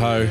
ho.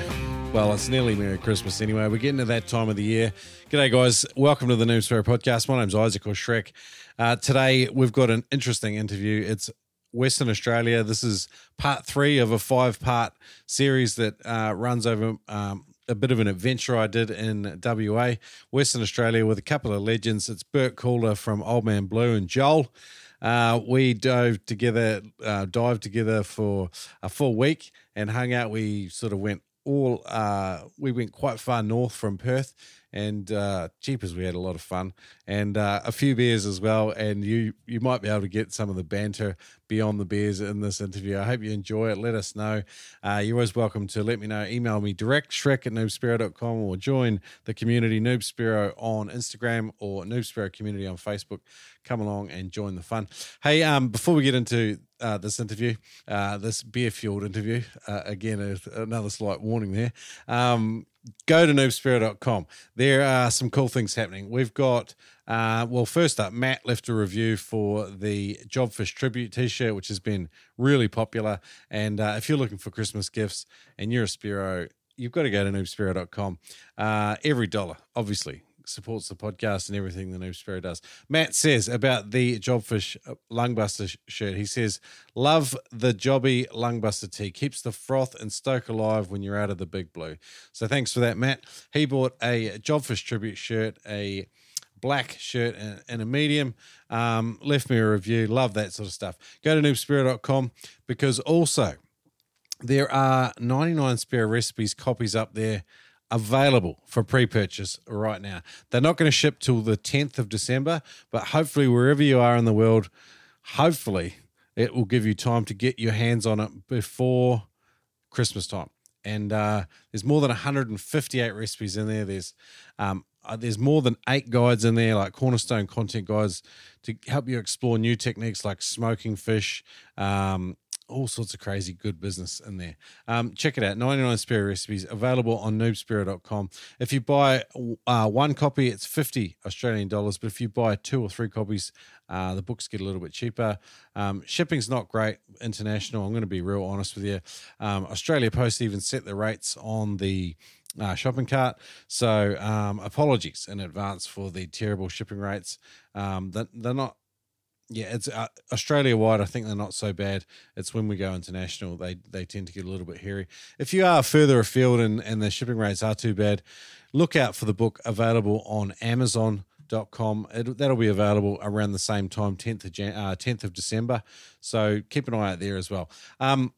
Well, it's nearly Merry Christmas anyway. We're getting to that time of the year. G'day, guys. Welcome to the Noob Spiro podcast. My name's Isaac or Shrek. Uh, today, we've got an interesting interview. It's Western Australia. This is part three of a five part series that uh, runs over um, a bit of an adventure I did in WA, Western Australia, with a couple of legends. It's Bert Calder from Old Man Blue and Joel. Uh, we dove together, uh, dived together for a full week and hung out. We sort of went all, uh, we went quite far north from Perth and uh, jeepers, we had a lot of fun and uh, a few beers as well. And you you might be able to get some of the banter beyond the beers in this interview. I hope you enjoy it. Let us know. Uh, you're always welcome to let me know. Email me direct, shrek at noobspiro.com or join the community Noobspiro on Instagram or Noobspiro community on Facebook. Come along and join the fun. Hey, um, before we get into uh, this interview, uh, this beer fueled interview, uh, again, another slight warning there. Um, go to noobspiro.com. There are some cool things happening. We've got, uh, well, first up, Matt left a review for the Jobfish Tribute t shirt, which has been really popular. And uh, if you're looking for Christmas gifts and you're a Spiro, you've got to go to noobspiro.com. Uh, every dollar, obviously, supports the podcast and everything the Noob Spiro does. Matt says about the Jobfish uh, Lungbuster shirt. He says, "Love the Jobby Lungbuster tee. Keeps the froth and stoke alive when you're out of the big blue." So thanks for that, Matt. He bought a Jobfish tribute shirt, a black shirt and, a medium. Um, left me a review. Love that sort of stuff. Go to noobspiro.com because also there are 99 spear recipes copies up there available for pre-purchase right now. They're not going to ship till the 10th of December, but hopefully wherever you are in the world, hopefully it will give you time to get your hands on it before Christmas time. And uh, there's more than 158 recipes in there. There's um, uh, there's more than eight guides in there, like cornerstone content guides, to help you explore new techniques like smoking fish, um, all sorts of crazy good business in there. Um, check it out 99 spear recipes available on noobspiro.com. If you buy uh, one copy, it's 50 Australian dollars, but if you buy two or three copies, uh, the books get a little bit cheaper. Um, shipping's not great international. I'm going to be real honest with you. Um, Australia Post even set the rates on the uh, shopping cart. So um, apologies in advance for the terrible shipping rates. Um, they're, they're not yeah, it's uh, Australia wide. I think they're not so bad. It's when we go international, they they tend to get a little bit hairy. If you are further afield and, and the shipping rates are too bad, look out for the book available on Amazon.com. It, that'll be available around the same time, 10th of, Jan, uh, 10th of December. So keep an eye out there as well. Um,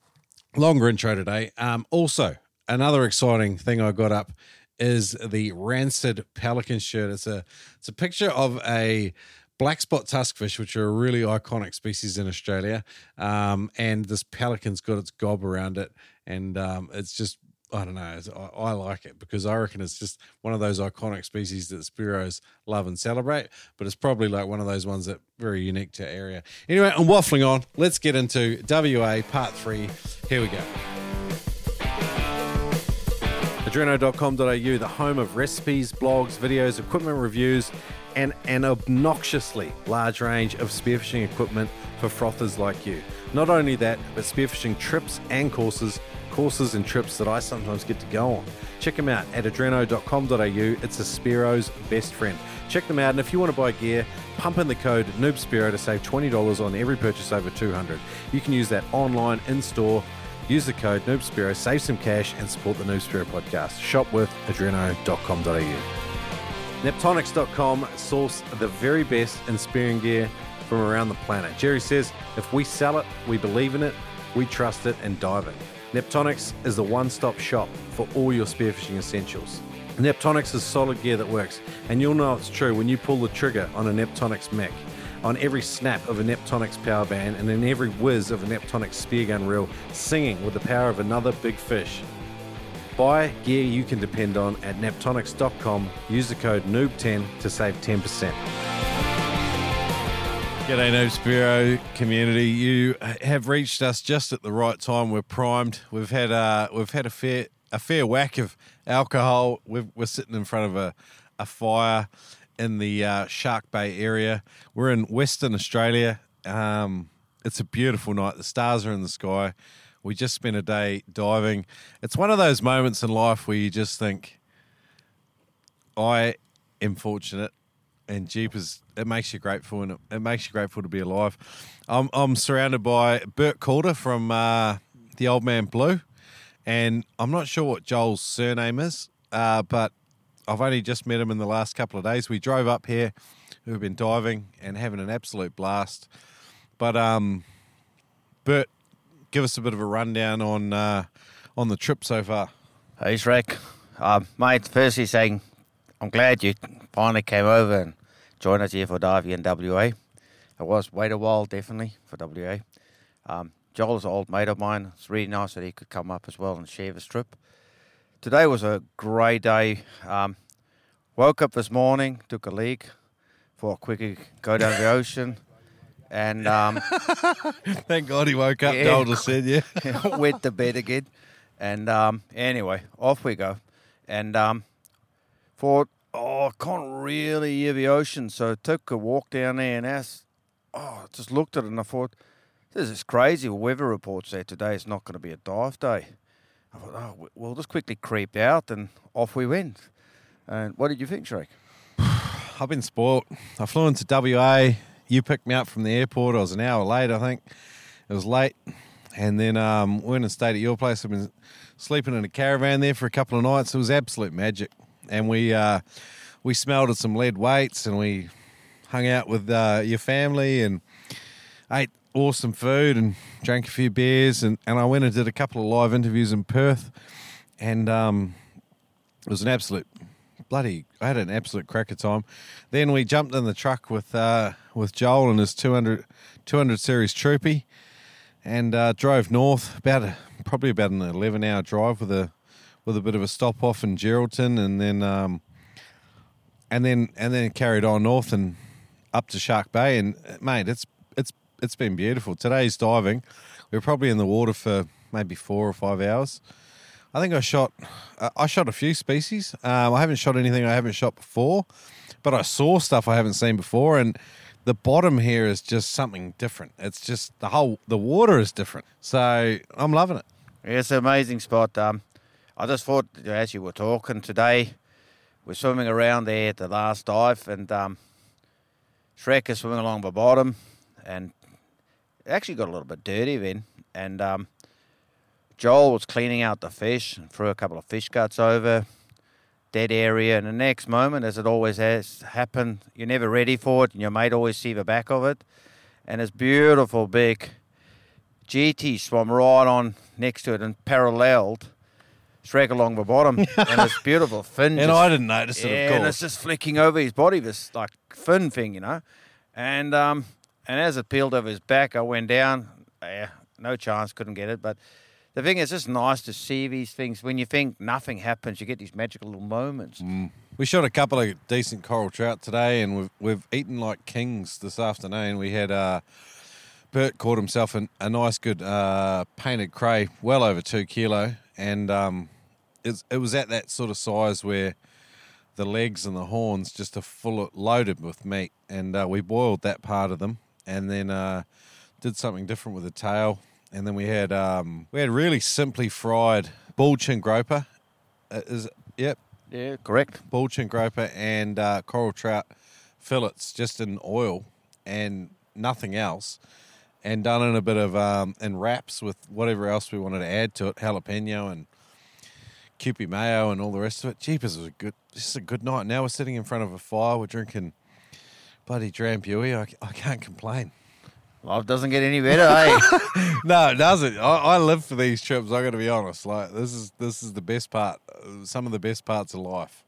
longer intro today. Um, also, another exciting thing I got up is the Rancid Pelican shirt. It's a it's a picture of a black spot tuskfish, which are a really iconic species in Australia, um, and this pelican's got its gob around it, and um, it's just I don't know. I, I, like it because I reckon it's just one of those iconic species that Spiros love and celebrate. But it's probably like one of those ones that very unique to area. Anyway, I'm waffling on. Let's get into WA Part Three. Here we go. Adreno.com.au, the home of recipes, blogs, videos, equipment reviews, and an obnoxiously large range of spearfishing equipment for frothers like you. Not only that, but spearfishing trips and courses, courses and trips that I sometimes get to go on. Check them out at adreno.com.au. It's a Spiro's best friend. Check them out, and if you want to buy gear, pump in the code NoobSpiro to save $20 on every purchase over 200 You can use that online, in store. Use the code NoobSpiro, save some cash, and support the Noob podcast. Shop with adreno.com.au. Neptonics.com source the very best in spearing gear from around the planet. Jerry says, if we sell it, we believe in it, we trust it, and dive it. Neptonics is the one stop shop for all your spearfishing essentials. Neptonics is solid gear that works, and you'll know it's true when you pull the trigger on a Neptonics mech, on every snap of a Neptonics power band, and in every whiz of a Neptonics spear gun reel, singing with the power of another big fish. Buy gear you can depend on at neptonics.com. Use the code NOOB10 to save 10%. G'day, Noob Spiro community. You have reached us just at the right time. We're primed. We've had uh, we've had a fair a fair whack of alcohol. we are sitting in front of a, a fire in the uh, Shark Bay area. We're in Western Australia. Um, it's a beautiful night. The stars are in the sky. We just spent a day diving. It's one of those moments in life where you just think, I am fortunate, and Jeepers, it makes you grateful, and it, it makes you grateful to be alive. I'm, I'm surrounded by Bert Calder from uh, the Old Man Blue, and I'm not sure what Joel's surname is, uh, but I've only just met him in the last couple of days. We drove up here, we've been diving and having an absolute blast. But um, Bert, give us a bit of a rundown on uh, on the trip so far. Hey, Shrek. Uh, mate, firstly saying I'm glad you finally came over and joined us here for diving in WA. It was wait a while, definitely, for WA. Um, Joel's an old mate of mine. It's really nice that he could come up as well and share this trip. Today was a great day. Um, woke up this morning, took a leak for a quick go down the ocean. And um, Thank God he woke up. Yeah. Just said, yeah. went to bed again. And um, anyway, off we go. And um, thought, oh, I can't really hear the ocean. So took a walk down there and asked, oh, just looked at it and I thought, this is crazy. Weather report said today is not going to be a dive day. I thought, oh, we- we'll just quickly creep out and off we went. And what did you think, Shrek? I've been spoilt. I flew into WA. You picked me up from the airport. I was an hour late, I think. It was late. And then um, went and stayed at your place. I've been sleeping in a caravan there for a couple of nights. It was absolute magic. And we uh, we smelled at some lead weights and we hung out with uh, your family and ate awesome food and drank a few beers. And, and I went and did a couple of live interviews in Perth. And um, it was an absolute bloody I had an absolute cracker time. Then we jumped in the truck with uh, with Joel and his 200, 200 series troopy and uh, drove north about a, probably about an 11 hour drive with a with a bit of a stop off in Geraldton and then um, and then and then carried on north and up to Shark Bay and uh, mate it's it's it's been beautiful. Today's diving We're probably in the water for maybe 4 or 5 hours. I think I shot. Uh, I shot a few species. Um, I haven't shot anything I haven't shot before, but I saw stuff I haven't seen before, and the bottom here is just something different. It's just the whole the water is different. So I'm loving it. It's an amazing spot. Um, I just thought, as you were talking today, we're swimming around there at the last dive, and um, Shrek is swimming along the bottom, and actually got a little bit dirty then. And um, Joel was cleaning out the fish and threw a couple of fish guts over dead area. And the next moment, as it always has happened, you're never ready for it, and your mate always see the back of it. And this beautiful big GT swam right on next to it and paralleled Shrek along the bottom. and this beautiful fin. And I didn't notice it. yeah, Of and it's just flicking over his body, this like fin thing, you know. And um, and as it peeled over his back, I went down. Yeah, no chance, couldn't get it. But the thing is, it's nice to see these things. When you think nothing happens, you get these magical little moments. We shot a couple of decent coral trout today, and we've we've eaten like kings this afternoon. We had uh, Bert caught himself an, a nice good uh, painted cray, well over two kilo, and um, it's, it was at that sort of size where the legs and the horns just are full of, loaded with meat, and uh, we boiled that part of them, and then uh, did something different with the tail, and then we had um, we had really simply fried baldchin groper. Uh, is yep, Yeah, correct. baldchin groper and uh, coral trout fillets just in oil and nothing else, and done in a bit of um, in wraps with whatever else we wanted to add to it, jalapeno and Kewpie mayo and all the rest of it. Jeepers, it was a good, just a good night. Now we're sitting in front of a fire, we're drinking bloody Drambuie. I, I can't complain. Life doesn't get any better, eh? No, it doesn't. I, I live for these trips. I got to be honest. Like this is this is the best part. Some of the best parts of life.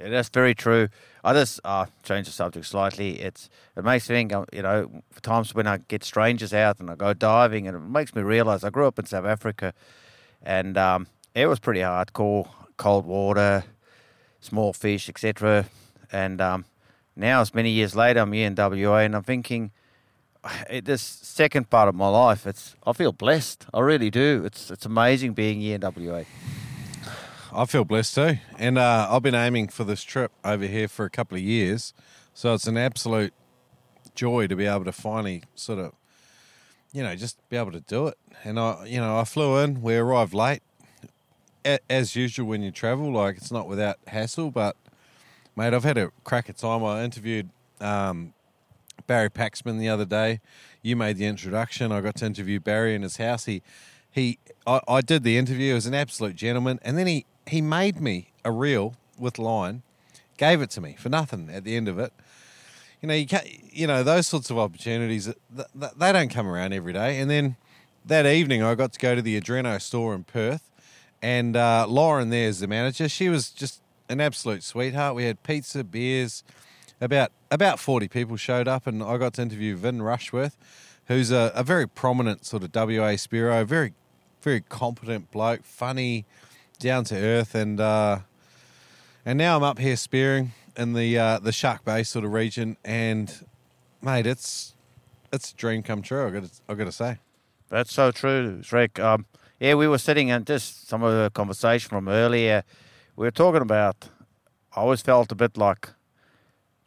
Yeah, that's very true. I just uh, change the subject slightly. It's it makes me think, uh, you know, times when I get strangers out and I go diving, and it makes me realise I grew up in South Africa, and um, it was pretty hardcore, cold water, small fish, etc. And um, now, it's many years later, I'm here in WA, and I'm thinking, this second part of my life, it's I feel blessed. I really do. It's it's amazing being here in WA. I feel blessed too, and uh, I've been aiming for this trip over here for a couple of years, so it's an absolute joy to be able to finally sort of you know, just be able to do it. And I, you know, I flew in. We arrived late, as usual when you travel. Like it's not without hassle, but mate, I've had a crack at time. I interviewed um, Barry Paxman the other day. You made the introduction. I got to interview Barry in his house. He, he, I, I did the interview. He was an absolute gentleman, and then he he made me a reel with line, gave it to me for nothing at the end of it. You know, you can't, you know those sorts of opportunities. th- th- They don't come around every day. And then that evening, I got to go to the Adreno store in Perth, and uh, Lauren there is the manager. She was just an absolute sweetheart. We had pizza, beers. About about forty people showed up, and I got to interview Vin Rushworth, who's a, a very prominent sort of WA Spiro, very very competent bloke, funny, down to earth, and uh, and now I'm up here spearing in the uh, the Shark Bay sort of region, and mate, it's it's a dream come true. I got I got to say. That's so true, Shrek. Um, yeah, we were sitting in just some of the conversation from earlier. We were talking about. I always felt a bit like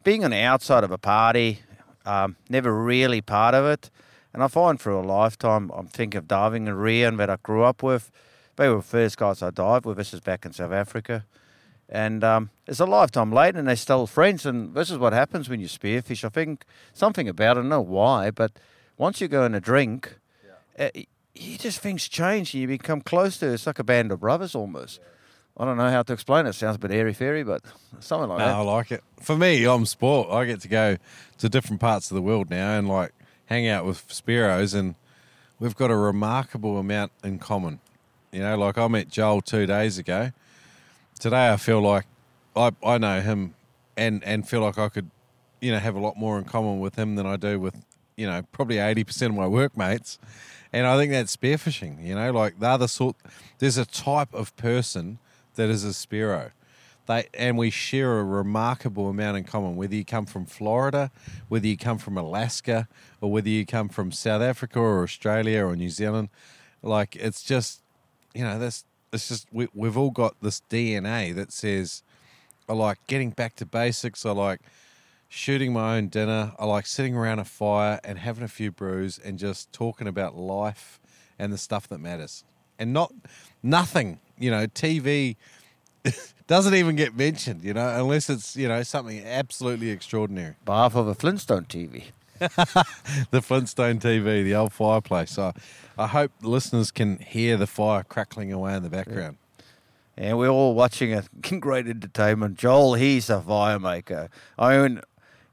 being on the outside of a party, um, never really part of it. And I find through a lifetime, I'm thinking of diving and Rian that I grew up with. They were the first guys I dived with. This is back in South Africa. And um, it's a lifetime later, and they're still friends. And this is what happens when you spearfish. I think something about it, I don't know why, but once you go in a drink, uh, you just things change. and You become close to it's like a band of brothers almost. I don't know how to explain it. it Sounds a bit airy fairy, but something like No, I like it. For me, I'm sport. I get to go to different parts of the world now and like hang out with Spiros, and we've got a remarkable amount in common. You know, like I met Joel two days ago. Today, I feel like I I know him, and and feel like I could, you know, have a lot more in common with him than I do with, you know, probably eighty percent of my workmates. And I think that's spearfishing. You know, like the other sort. There's a type of person that is a Spiro. They and we share a remarkable amount in common. Whether you come from Florida, whether you come from Alaska, or whether you come from South Africa or Australia or New Zealand, like it's just, you know, this. It's just we, we've all got this DNA that says, I like getting back to basics. I like shooting my own dinner. I like sitting around a fire and having a few brews and just talking about life and the stuff that matters. And not nothing, you know, TV doesn't even get mentioned, you know, unless it's, you know, something absolutely extraordinary. Behalf of a Flintstone TV. The Flintstone TV, the old fireplace. So I hope the listeners can hear the fire crackling away in the background. And we're all watching a Great entertainment. Joel, he's a fire maker.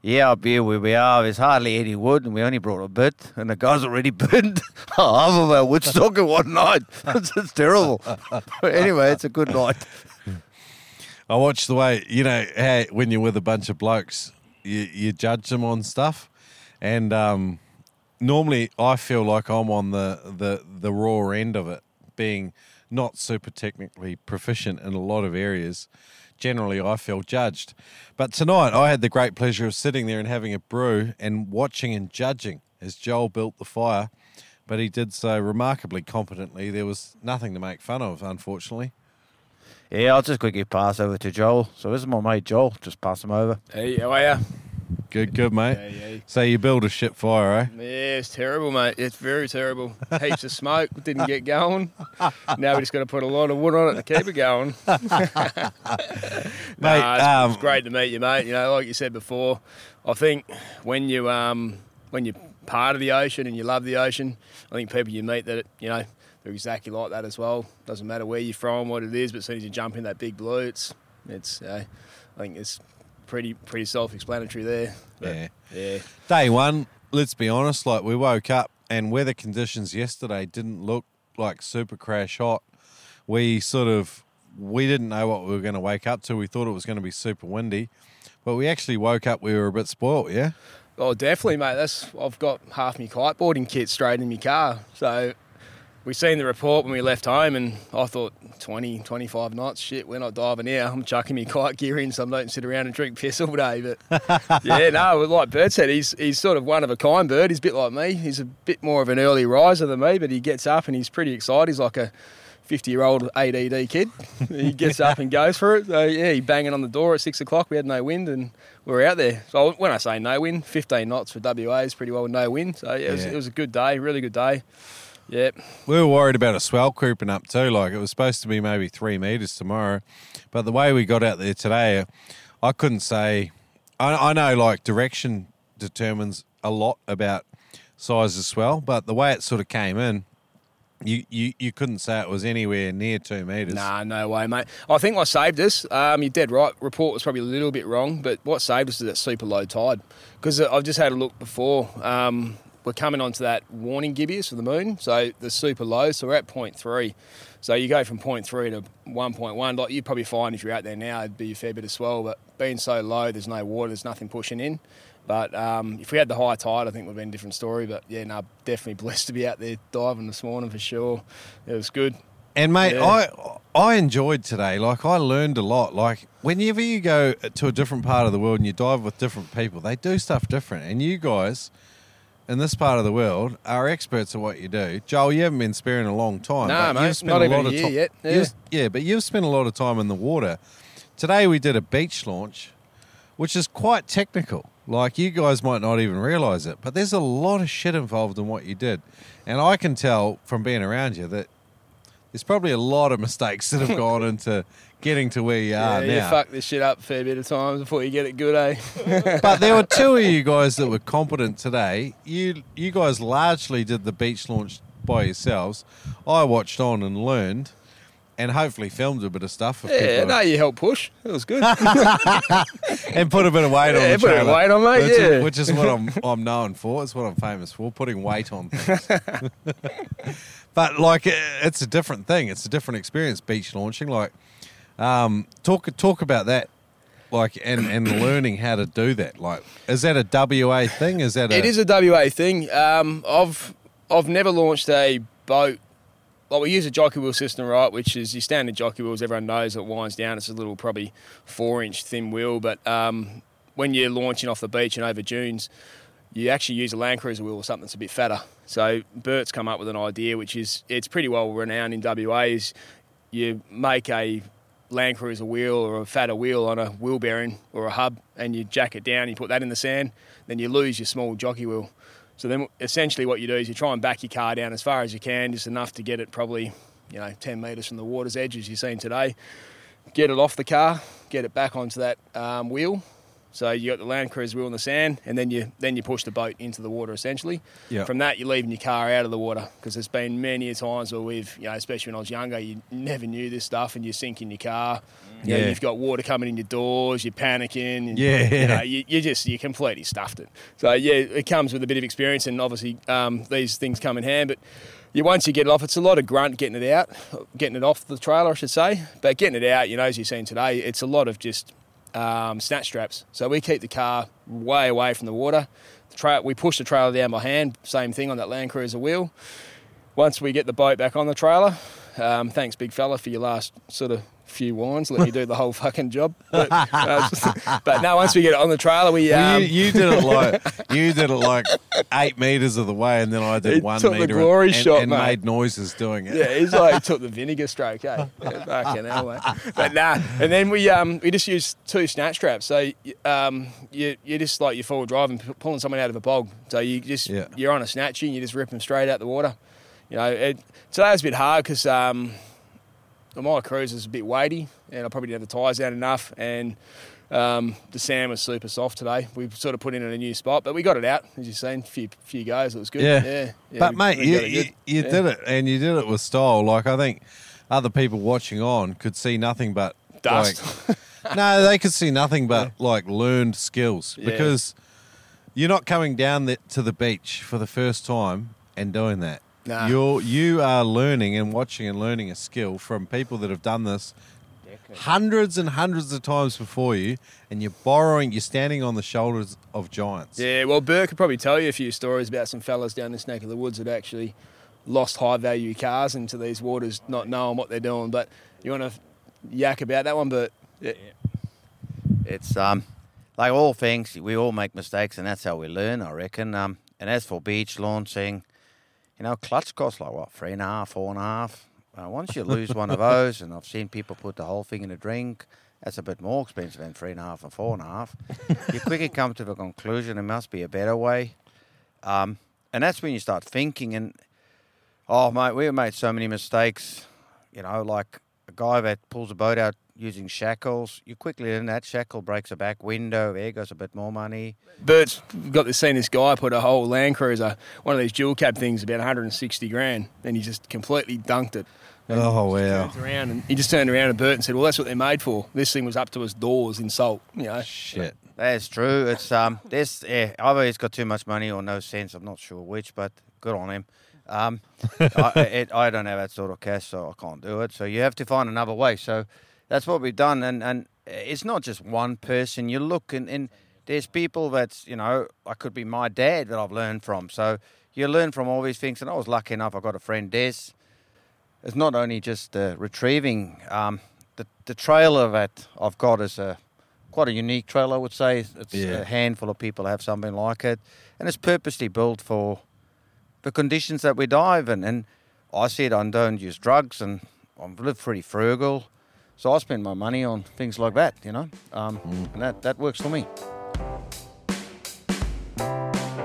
Yeah, up here where we are, there's hardly any wood, and we only brought a bit, and the guy's already burned half of our wood stock in one night. it's, it's terrible. But anyway, it's a good night. I watch the way you know when you're with a bunch of blokes, you you judge them on stuff, and um, normally I feel like I'm on the the the raw end of it, being not super technically proficient in a lot of areas. Generally, I feel judged, but tonight I had the great pleasure of sitting there and having a brew and watching and judging as Joel built the fire. But he did so remarkably competently. There was nothing to make fun of, unfortunately. Yeah, I'll just quickly pass over to Joel. So this is my mate Joel. Just pass him over. Hey, how are ya? Good, good, mate. Hey, hey. So you build a shit fire, eh? Yeah, it's terrible, mate. It's very terrible. Heaps of smoke, didn't get going. Now we just got to put a lot of wood on it to keep it going. Mate, Nah, it's, um, it's great to meet you, mate. You know, like you said before, I think when you um when you're part of the ocean and you love the ocean, I think people you meet that you know they're exactly like that as well. Doesn't matter where you're from, what it is, but as soon as you jump in that big blue, it's it's. Uh, I think it's pretty pretty self-explanatory there. But, Yeah. yeah. Day one, let's be honest, like we woke up and weather conditions yesterday didn't look like super crash hot. We sort of we didn't know what we were going to wake up to. We thought it was going to be super windy, but we actually woke up. We were a bit spoilt, yeah. Oh, definitely, mate. That's I've got half my kiteboarding kit straight in my car. So we seen the report when we left home, and I thought 20, 25 knots. Shit, we're not diving here. I'm chucking my kite gear in, so I don't sit around and drink piss all day. But yeah, no, like Bert said, he's he's sort of one of a kind bird. He's a bit like me. He's a bit more of an early riser than me, but he gets up and he's pretty excited. He's like a 50 year old ADD kid. he gets up and goes for it. So, yeah, he banging on the door at six o'clock. We had no wind and we were out there. So, when I say no wind, 15 knots for WA is pretty well no wind. So, yeah, it, was, Yeah. it was a good day, really good day. Yeah. We were worried about a swell creeping up too. Like it was supposed to be maybe three meters tomorrow, but the way we got out there today, I couldn't say. I, I know like direction determines a lot about size of swell, but the way it sort of came in, you you, you couldn't say it was anywhere near two meters. Nah, no way, mate. I think what saved us, um, you're dead right. Report was probably a little bit wrong, but what saved us is that super low tide. Because I've just had a look before. Um, we're coming onto that waning gibbous for the moon, so the super low. So we're at 0.3. So you go from 0.3 to 1.1. Like you'd probably find if you're out there now, it'd be a fair bit of swell. But being so low, there's no water, there's nothing pushing in. But um, if we had the high tide, I think would have been a different story. But yeah, no, definitely blessed to be out there diving this morning for sure. It was good. And mate, Yeah. I I enjoyed today. Like I learned a lot. Like whenever you go to a different part of the world and you dive with different people, they do stuff different. And you guys in this part of the world are experts at what you do. Joel, you haven't been sparing a long time. But mate, you've spent not a even lot a of year ti- yet, yeah. yeah, but you've spent a lot of time in the water. Today we did a beach launch, which is quite technical. Like you guys might not even realize it, but there's a lot of shit involved in what you did. And I can tell from being around you that there's probably a lot of mistakes that have gone into getting to where you Yeah, are you fuck this shit up a fair bit of times before you get it good, eh? but there were two of you guys that were competent today. You you guys largely did the beach launch by yourselves. I watched on and learned, and hopefully filmed a bit of stuff. Yeah, no, you helped push. It was good. and put a bit of weight on Yeah, put a bit of trailer. weight on, mate, Which is- yeah. which is what I'm I'm known for. It's what I'm famous for, putting weight on things. But like, it- it's a different thing. It's a different experience. Beach launching, like, um, talk talk about that. Like and, and learning how to do that. Like, is that a WA thing? Is that a, it is a WA thing. Um, I've I've never launched a boat. Like we use a jockey wheel system, right? Which is your standard jockey wheels. Everyone knows it winds down. It's a little, probably four inch thin wheel. But um, when you're launching off the beach and over dunes, you actually use a Land Cruiser wheel or something that's a bit fatter. So Bert's come up with an idea, which is it's pretty well renowned in WA. Is you make a Land Cruiser wheel or a fatter wheel on a wheel bearing or a hub, and you jack it down. You put that in the sand, then you lose your small jockey wheel. So then, essentially, what you do is you try and back your car down as far as you can, just enough to get it probably, you know, 10 metres from the water's edge, as you've seen today. Get it off the car, get it back onto that um, wheel. So you got the Land Cruiser wheel in the sand, and then you then you push the boat into the water. Essentially, Yep. from that you're leaving your car out of the water because there's been many a times where we've, you know, especially when I was younger, you never knew this stuff, and you're sinking your car. You know, Yeah. you've got water coming in your doors, you're panicking. And, Yeah. you know, you, you just you completely stuffed it. So yeah, it comes with a bit of experience, and obviously um, these things come in hand. But you once you get it off, it's a lot of grunt getting it out, getting it off the trailer, I should say. But getting it out, you know, as you've seen today, it's a lot of just um, snatch straps. So we keep the car way away from the water. The tra- we push the trailer down by hand. Same thing on that Land Cruiser wheel. Once we get the boat back on the trailer, um, thanks, big fella, for your last sort of few wines. Let me do the whole fucking job. But, uh, but no, once we get it on the trailer, we. Well, Um, you, you did it like you did it like eight meters of the way, and then I did one took the meter glory and, shot, and mate. made noises doing it. Yeah, he's like took the vinegar stroke, eh? Yeah, fucking hell, mate. But nah, and then we um we just used two snatch straps. So um you you just like you're forward driving, pulling someone out of a bog. So you just Yeah. you're on a snatchy and you just rip them straight out the water. You know, it, today was a bit hard because um my cruise is a bit weighty and I probably didn't have the tyres out enough and. Um, the sand was super soft today. We sort of put in at a new spot, but we got it out, as you've seen. A few few goes, it was good. Yeah. yeah. yeah but we- mate, we you, you, you Yeah. did it, and you did it with style. Like I think other people watching on could see nothing but Dust. Like, no, they could see nothing but like learned skills Yeah. because you're not coming down the, to the beach for the first time and doing that. Nah. You're you are learning and watching and learning a skill from people that have done this hundreds and hundreds of times before you, and you're borrowing. You're standing on the shoulders of giants. Yeah, well, Burke could probably tell you a few stories about some fellas down this neck of the woods that actually lost high value cars into these waters, not knowing what they're doing. But you want to yak about that one, but yeah, It's um, like all things, we all make mistakes, and that's how we learn, I reckon. Um, and as for beach launching, you know, clutch costs like what three and a half, four and a half. Uh, once you lose one of those, and I've seen people put the whole thing in a drink, that's a bit more expensive than three and a half or four and a half. you quickly come to the conclusion there must be a better way. Um, and that's when you start thinking. And oh, mate, we've made so many mistakes. You know, like guy that pulls a boat out using shackles. You quickly in that shackle breaks a back window. There goes a bit more money. Bert's got to see this guy put a whole Land Cruiser, one of these dual cab things, about 160 grand, and he just completely dunked it. And Oh, wow. turns around and he just turned around to Bert and said, "Well, that's what they're made for. This thing was up to his doors in salt, you know." Shit. That's true. It's um, this yeah, either he's got too much money or no sense. I'm not sure which, but good on him. Um, I, it, I don't have that sort of cash, so I can't do it. So you have to find another way. So that's what we've done, and and it's not just one person. You look and, and there's people that's you know I could be my dad that I've learned from. So you learn from all these things, and I was lucky enough. I got a friend Des. It's not only just uh, retrieving um, the the trailer that I've got is a quite a unique trailer, I would say. It's Yeah. a handful of people have something like it, and it's purposely built for the conditions that we dive in. And I said I don't use drugs, and I live pretty frugal, so I spend my money on things like that, you know, um, and that that works for me.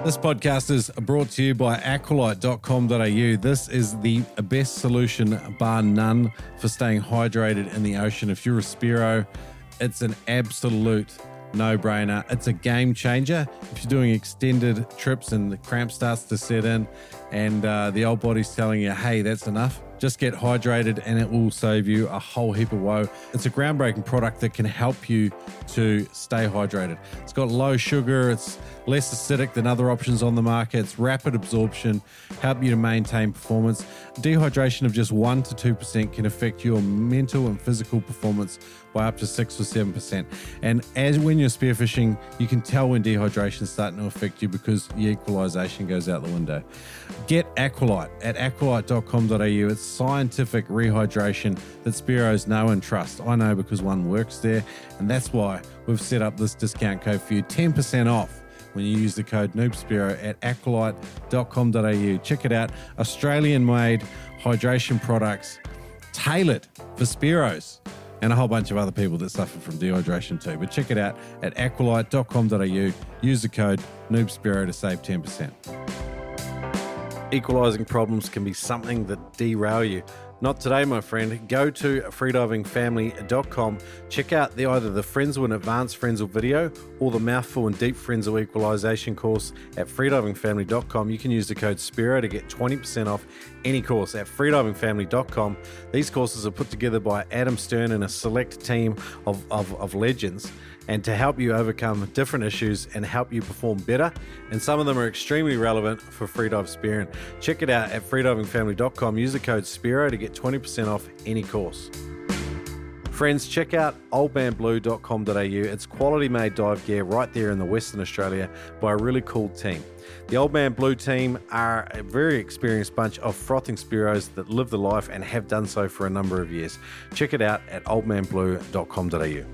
This podcast is brought to you by aqualite.com.au. This is the best solution, bar none, for staying hydrated in the ocean. If you're a Spiro, it's an absolute no brainer. It's a game changer. If you're doing extended trips and the cramp starts to set in and uh, the old body's telling you, hey, that's enough, just get hydrated and it will save you a whole heap of woe. It's a groundbreaking product that can help you to stay hydrated. It's got low sugar, it's less acidic than other options on the market, it's rapid absorption, help you to maintain performance. Dehydration of just 1 to 2% can affect your mental and physical performance by up to 6 or 7%. And as when you're spearfishing, you can tell when dehydration is starting to affect you because your equalization goes out the window. Get Aqualite at aqualite.com.au. It's scientific rehydration that Spiros know and trust. I know because one works there, and that's why we've set up this discount code for you 10% off when you use the code NoobSpiro at aqualite.com.au. Check it out. Australian made hydration products tailored for Spiros and a whole bunch of other people that suffer from dehydration too. But check it out at aqualite.com.au. Use the code NoobSpiro to save 10%. Equalizing problems can be something that derail you. Not today, my friend. Go to freedivingfamily.com. Check out the either the Frenzel and Advanced Frenzel video or the Mouthful and Deep Frenzel Equalization course at freedivingfamily.com. You can use the code SPIRO to get 20% off any course at freedivingfamily.com. These courses are put together by Adam Stern and a select team of, of, of legends and to help you overcome different issues and help you perform better. And some of them are extremely relevant for freedive spearing. Check it out at freedivingfamily.com. Use the code SPIRO to get 20% off any course. Friends, check out oldmanblue.com.au. It's quality made dive gear right there in the Western Australia by a really cool team. The Old Man Blue team are a very experienced bunch of frothing Spiros that live the life and have done so for a number of years. Check it out at oldmanblue.com.au.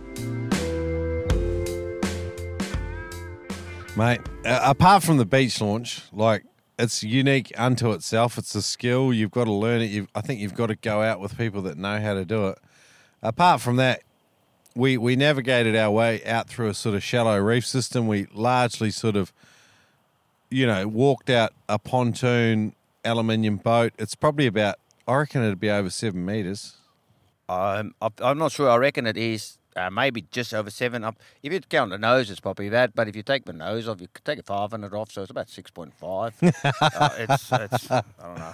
Mate, apart from the beach launch, like it's unique unto itself. It's a skill. You've got to learn it. You've, I think you've got to go out with people that know how to do it. Apart from that, we we navigated our way out through a sort of shallow reef system. We largely sort of, you know, walked out a pontoon aluminium boat. It's probably about, I reckon it'd be over seven meters. Um, I- I'm not sure. I reckon it is uh, maybe just over seven. Up. If you count the nose, it's probably that. But if you take the nose off, you could take a 500 off, so it's about 6.5. uh, it's, it's, I don't know.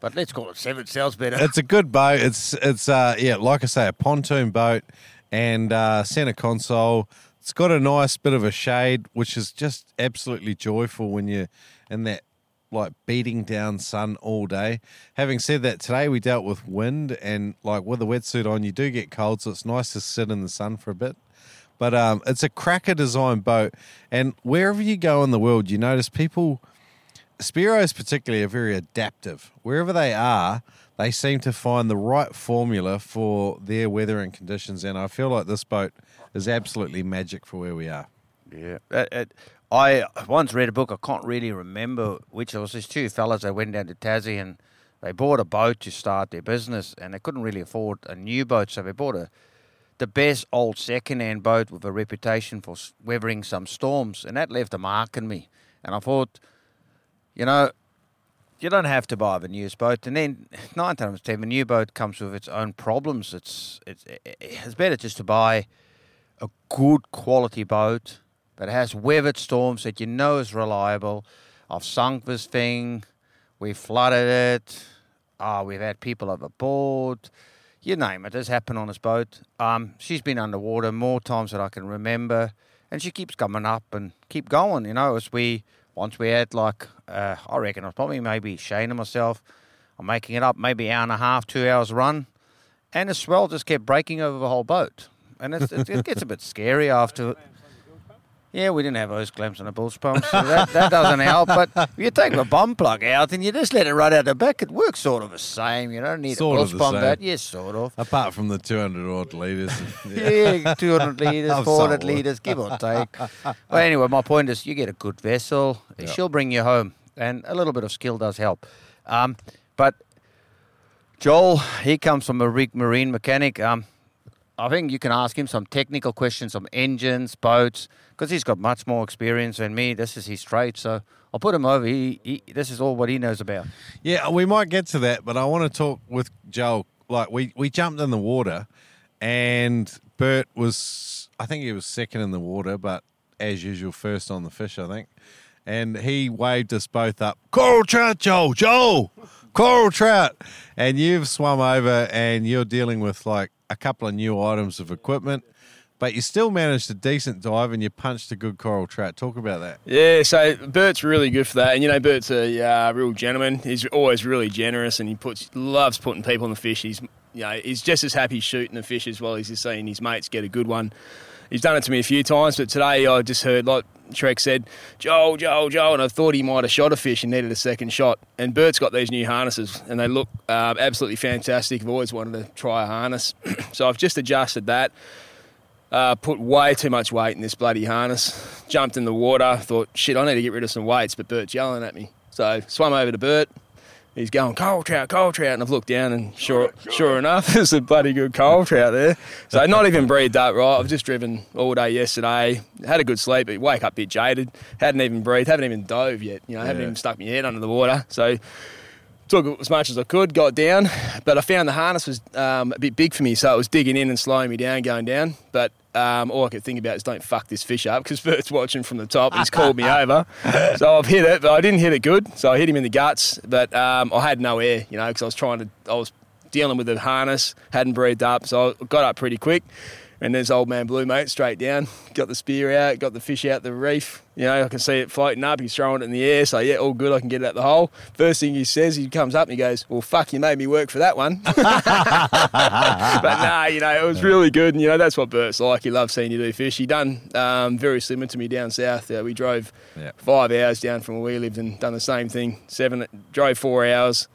But let's call it seven. Sounds better. It's a good boat. It's it's uh yeah, like I say, a pontoon boat and uh, center console. It's got a nice bit of a shade, which is just absolutely joyful when you're in that like beating down sun all day. Having said that, today we dealt with wind and like with a wetsuit on, you do get cold, so it's nice to sit in the sun for a bit. But um, it's a cracker design boat, and wherever you go in the world, you notice people Spiros particularly are very adaptive. Wherever they are, they seem to find the right formula for their weather and conditions. And I feel like this boat is absolutely magic for where we are. Yeah. It, it, I once read a book, I can't really remember which. It was these two fellas they went down to Tassie and they bought a boat to start their business, and they couldn't really afford a new boat, so they bought a the best old second-hand boat with a reputation for weathering some storms, and that left a mark in me. And I thought, you know, you don't have to buy the newest boat. And then nine times ten, the new boat comes with its own problems. It's it's it's better just to buy a good quality boat that has weathered storms that you know is reliable. I've sunk this thing, we flooded it. Ah, we've had people overboard. You name it, it's happened on this boat. Um, she's been underwater more times than I can remember, and she keeps coming up and keep going. You know, as we once we had like uh, I reckon I was probably maybe Shane and myself. I'm making it up, maybe hour and a half, two hours run, and the swell just kept breaking over the whole boat, and it, it gets a bit scary after. Yeah, we didn't have those clamps on the bilge pump, so that, that doesn't help. But if you take the bum plug out and you just let it run out the back, it works sort of the same. You don't need Sort a the pump same. that. Yes, sort of. Apart from the 200 odd litres. Yeah, 200 litres, 400 litres, give or take. But anyway, my point is you get a good vessel, she'll bring you home, and a little bit of skill does help. Um, but Joel, he comes from a rig marine mechanic. Um, I think you can ask him some technical questions on engines, boats, because he's got much more experience than me. This is his trade, so I'll put him over. He, he, this is all what he knows about. Yeah, we might get to that, but I want to talk with Joel. Like we we jumped in the water, and Bert was I think he was second in the water, but as usual, first on the fish. I think, and he waved us both up. Coral trout, Joel, Joel, coral trout, and you've swum over, and you're dealing with like a couple of new items of equipment. But you still managed a decent dive and you punched a good coral trout. Talk about that. Yeah, so Bert's really good for that, and you know Bert's a uh, real gentleman. He's always really generous, and he puts loves putting people on the fish. He's you know he's just as happy shooting the fish as well as he's seeing his mates get a good one. He's done it to me a few times, but today I just heard like Shrek said, Joel, Joel, Joel, and I thought he might have shot a fish and needed a second shot. And Bert's got these new harnesses, and they look um, absolutely fantastic. I've always wanted to try a harness, so I've just adjusted that. Uh, put way too much weight in this bloody harness. Jumped in the water. Thought, shit, I need to get rid of some weights. But Bert's yelling at me. So swam over to Bert. He's going coral trout, coral trout, and I've looked down and sure, sure enough, there's a bloody good coral trout there. So not even breathed up right. I've just driven all day yesterday. Had a good sleep, but wake up a bit jaded. Hadn't even breathed. Haven't even dove yet. You know, haven't even stuck my head under the water. So took as much as I could, got down, but I found the harness was um, a bit big for me, so it was digging in and slowing me down, going down. But um, all I could think about is don't fuck this fish up because Bert's watching from the top. He's called me over, so I've hit it, but I didn't hit it good. So I hit him in the guts, but um, I had no air, you know, because I was trying to, I was dealing with the harness, hadn't breathed up, so I got up pretty quick. And there's old man Blue Mate straight down, got the spear out, got the fish out the reef. You know, I can see it floating up. He's throwing it in the air. So, yeah, all good. I can get it out the hole. First thing he says, he comes up and he goes, Well, fuck, you made me work for that one. but nah, you know, it was really good. And, you know, that's what Bert's like. He loves seeing you do fish. He done um, very similar to me down south. Uh, we drove Yeah. five hours down from where we lived and done the same thing. Seven, drove four hours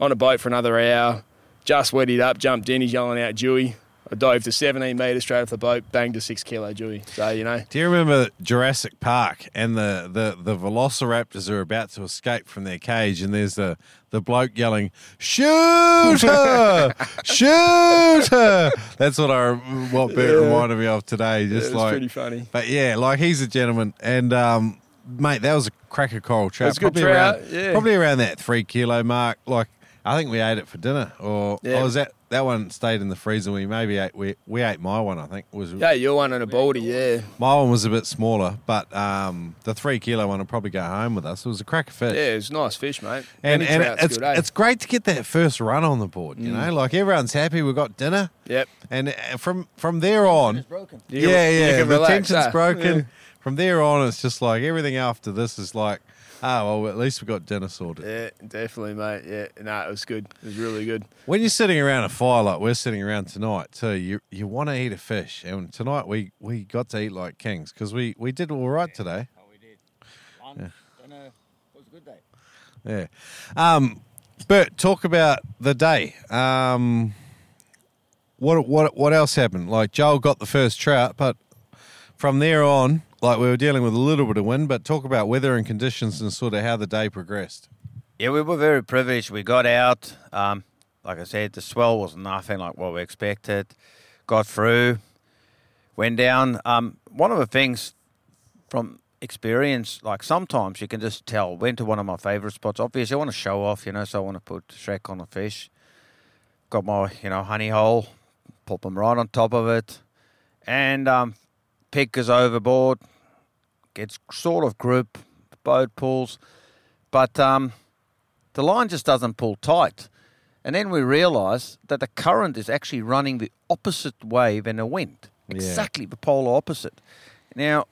on a boat for another hour. Just wetted up, jumped in. He's yelling out Dewey. I dove to 17 metres straight off the boat, banged a six kilo Dewey. So, you know, Do you remember Jurassic Park and the, the, the velociraptors are about to escape from their cage and there's the, the bloke yelling, Shoot her! Shoot her! That's what I what Bert Yeah. reminded me of today. Just was like pretty funny. But yeah, like he's a gentleman and um mate, that was a cracker coral trout. good probably trout, around yeah. probably around that three kilo mark. Like I think we ate it for dinner or Yeah. or was that that one stayed in the freezer. We maybe ate we, we ate my one. I think was Yeah, your one and a baldy, yeah. my one was a bit smaller, but um, the three kilo one will probably go home with us. It was a cracker fish. Yeah, it was nice fish, mate. And, Any and it's good, eh? it's great to get that first run on the board, you know. Like everyone's happy, we got dinner, Yep. and uh, from from there on, broken. You can- yeah, you yeah, can the relax, tension's eh? broken. Yeah. From there on, it's just like everything after this is like, oh well, at least we got dinner sorted. Yeah, definitely, mate. Yeah, no, it was good. It was really good. When you're sitting around a fire like we're sitting around tonight too, you you want to eat a fish, and tonight we we got to eat like kings because we we did all right today. Oh, we did. Lunch, dinner. It was a good day. Yeah. Um, Bert, talk about the day. Um, what what what else happened? Like Joel got the first trout, but from there on, like we were dealing with a little bit of wind. But talk about weather and conditions and sort of how the day progressed. Yeah, we were very privileged. We got out. Um, like I said, the swell was nothing like what we expected. Got through, went down. Um, one of the things from experience, like sometimes you can just tell. Went to one of my favourite spots. Obviously, I want to show off, you know, so I want to put Shrek on the fish. Got my, you know, honey hole, pop them right on top of it, and um, pig goes overboard, gets sort of grip, boat pulls, but um, the line just doesn't pull tight. And then we realise that the current is actually running the opposite way than the wind, Yeah. exactly the polar opposite. Now,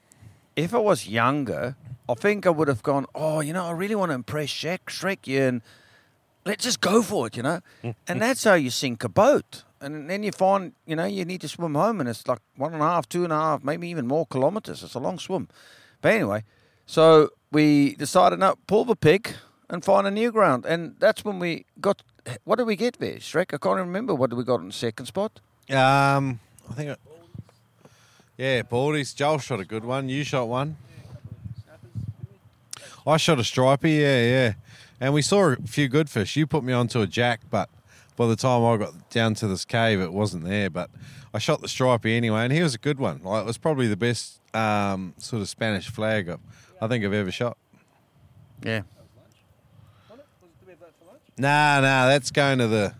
if I was younger, I think I would have gone, oh, you know, I really want to impress Shrek, Shrek you, and let's just go for it, you know? and that's how you sink a boat. And then you find, you know, you need to swim home, and it's like one and a half, two and a half, maybe even more kilometres. It's a long swim. But anyway, so we decided, no, pull the pig and find a new ground. And that's when we got, what did we get there, Shrek? I can't remember what we got in second spot. Um, I think. It, yeah, Baldies. Joel shot a good one. You shot one. I shot a striper. Yeah, yeah. And we saw a few good fish. You put me onto a jack, but by the time I got down to this cave, it wasn't there. But I shot the striper anyway, and he was a good one. Like it was probably the best um, sort of Spanish flag I- I think I've ever shot. Yeah. Nah, nah, that's going to the.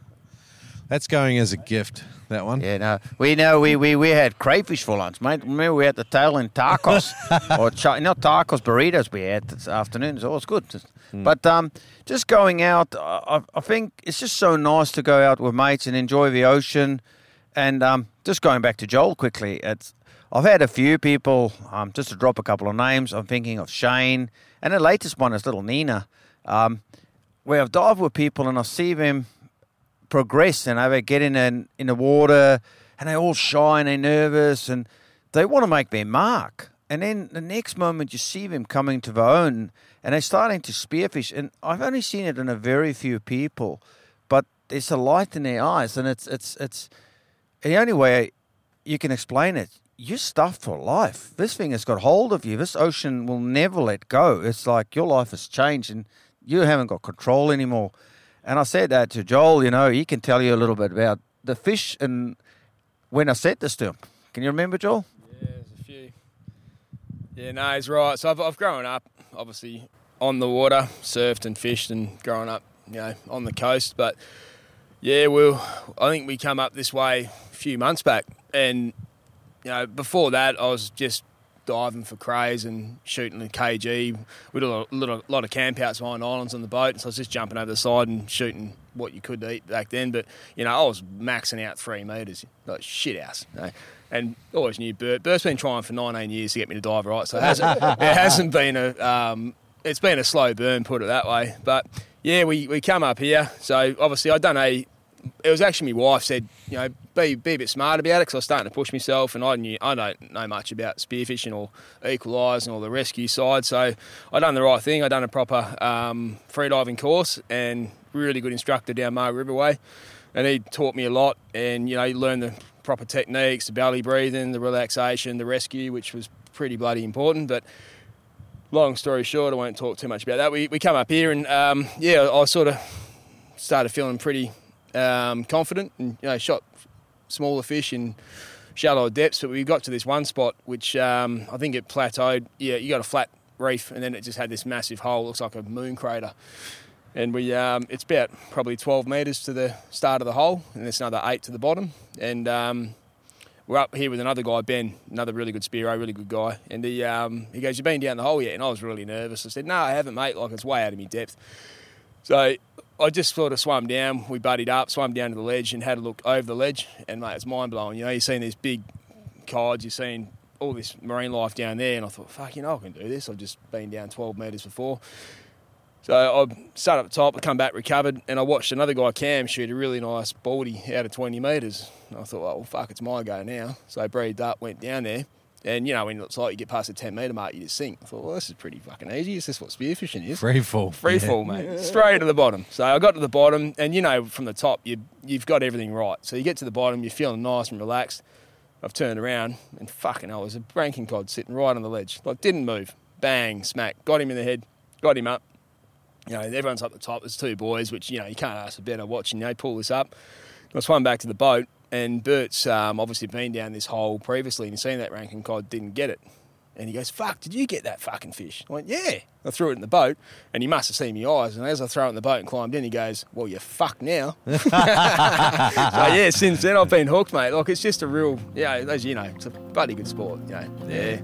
That's going as a gift. That one. Yeah, no, we know we, we, we had crayfish for lunch, mate. Remember we had the tail in tacos or chi- not tacos burritos we had this afternoon. So it was good. But um, just going out, I, I think it's just so nice to go out with mates and enjoy the ocean. And um, just going back to Joel quickly, it's I've had a few people. Um, just to drop a couple of names, I'm thinking of Shane, and the latest one is little Nina. Um, where I've dived with people and I see them progress and they get in in, in the water and they're all shy and they're nervous and they want to make their mark. And then the next moment you see them coming to their own and they're starting to spearfish. And I've only seen it in a very few people, but there's a light in their eyes and it's it's it's the only way you can explain it. You're stuffed for life. This thing has got hold of you. This ocean will never let go. It's like your life has changed and you haven't got control anymore. And I said that to Joel, you know, he can tell you a little bit about the fish and when I said this to him. Can you remember, Joel? Yeah, there's a few. Yeah, no, he's right. So I've, I've grown up, obviously, on the water, surfed and fished, and growing up, you know, on the coast. But yeah, well, I think we come up this way a few months back, and you know, before that, I was just diving for crays and shooting the KG. We did a little, lot of campouts behind islands on the boat, so I was just jumping over the side and shooting what you could eat back then. But you know, I was maxing out three meters, like shit house. You know? And always knew Bert. Bert's been trying for 19 years to get me to dive right, so it hasn't, it hasn't been a um, it's been a slow burn, put it that way. But yeah, we, we come up here. So obviously, I done a. It was actually my wife said, you know, be be a bit smart about it because I was starting to push myself, and I knew I don't know much about spearfishing or equalising or the rescue side. So I done the right thing. I done a proper um, freediving course and really good instructor down Mar Riverway, and he taught me a lot. And you know, you learn the proper techniques, the belly breathing, the relaxation, the rescue, which was pretty bloody important. But long story short, I won't talk too much about that. We, we come up here and um, yeah, I sort of started feeling pretty um, confident and you know shot smaller fish in shallower depths. But we got to this one spot which um, I think it plateaued. Yeah, you got a flat reef and then it just had this massive hole. Looks like a moon crater. And we, um, it's about probably 12 metres to the start of the hole, and there's another eight to the bottom. And um, we're up here with another guy, Ben, another really good spearo, really good guy. And he, um, he goes, "You've been down the hole yet?" And I was really nervous. I said, "No, I haven't, mate. Like it's way out of my depth." So I just sort of swam down. We buddied up, swam down to the ledge, and had a look over the ledge. And mate, it's mind blowing. You know, you're seeing these big cods, you're seeing all this marine life down there, and I thought, "Fuck, you know, I can do this." I've just been down 12 metres before. So I sat up top, I come back recovered, and I watched another guy, Cam, shoot a really nice baldy out of 20 metres. And I thought, oh, well, fuck, it's my go now. So I breathed up, went down there. And, you know, when it's like you get past the 10 metre mark, you just sink. I thought, well, this is pretty fucking easy. Is this what spearfishing is? Free fall. Free Yeah. fall, mate. Straight to the bottom. So I got to the bottom, and you know, from the top, you, you've got everything right. So you get to the bottom, you're feeling nice and relaxed. I've turned around, and fucking I was a Rankin cod sitting right on the ledge. Like, didn't move. Bang, smack. Got him in the head, got him up. you know, everyone's up the top. There's two boys, which you know you can't ask for better. Watching, They pull this up. I swam back to the boat, and Bert's um, obviously been down this hole previously and seen that Rankin cod, didn't get it. And he goes, "Fuck! Did you get that fucking fish?" I went, "Yeah." I threw it in the boat, and he must have seen my eyes. And as I throw it in the boat and climbed in, he goes, "Well, you're fucked now." so yeah, since then I've been hooked, mate. Like it's just a real, yeah, as you know, it's a bloody good sport. You know, yeah.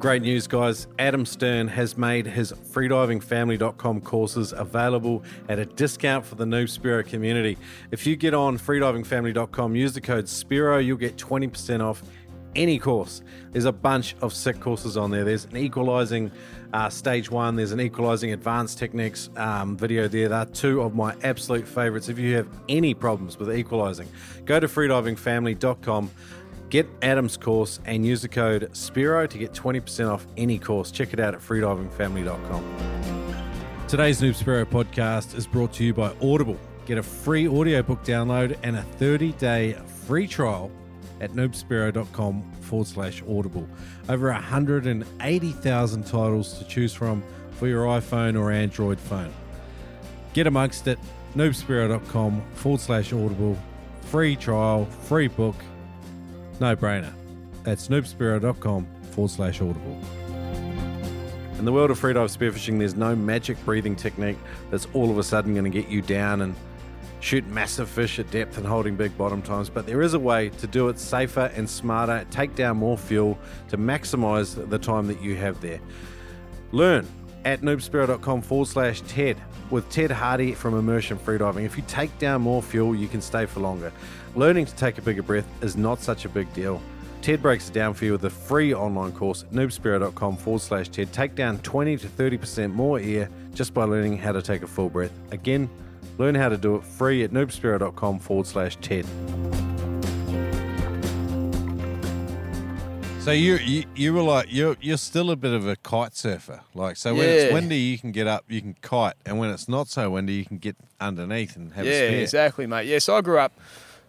Great news, guys. Adam Stern has made his freedivingfamily.com courses available at a discount for the Noob Spiro community. If you get on freedivingfamily.com, use the code SPIRO, you'll get 20% off any course. There's a bunch of sick courses on there. There's an equalizing uh, stage one, there's an equalizing advanced techniques um, video there. They're two of my absolute favorites. If you have any problems with equalizing, go to freedivingfamily.com. Get Adam's course and use the code SPIRO to get 20% off any course. Check it out at freedivingfamily.com. Today's Noob Spiro podcast is brought to you by Audible. Get a free audiobook download and a 30 day free trial at noobspiro.com forward slash audible. Over 180,000 titles to choose from for your iPhone or Android phone. Get amongst it, noobspiro.com forward slash audible. Free trial, free book no brainer. That's snoopspiro.com forward slash audible. In the world of freedive spearfishing, there's no magic breathing technique that's all of a sudden going to get you down and shoot massive fish at depth and holding big bottom times, but there is a way to do it safer and smarter, take down more fuel to maximize the time that you have there. Learn at noobspiro.com forward slash TED with Ted Harty from Immersion Freediving. If you take down more fuel, you can stay for longer. Learning to take a bigger breath is not such a big deal. Ted breaks it down for you with a free online course at noobspiro.com forward slash TED. Take down 20 to 30% more air just by learning how to take a full breath. Again, learn how to do it free at noobspiro.com forward slash TED. So you, you you were like you're you're still a bit of a kite surfer. Like so when Yeah. it's windy you can get up, you can kite, and when it's not so windy you can get underneath and have yeah, a spear. exactly, mate. Yeah, so I grew up.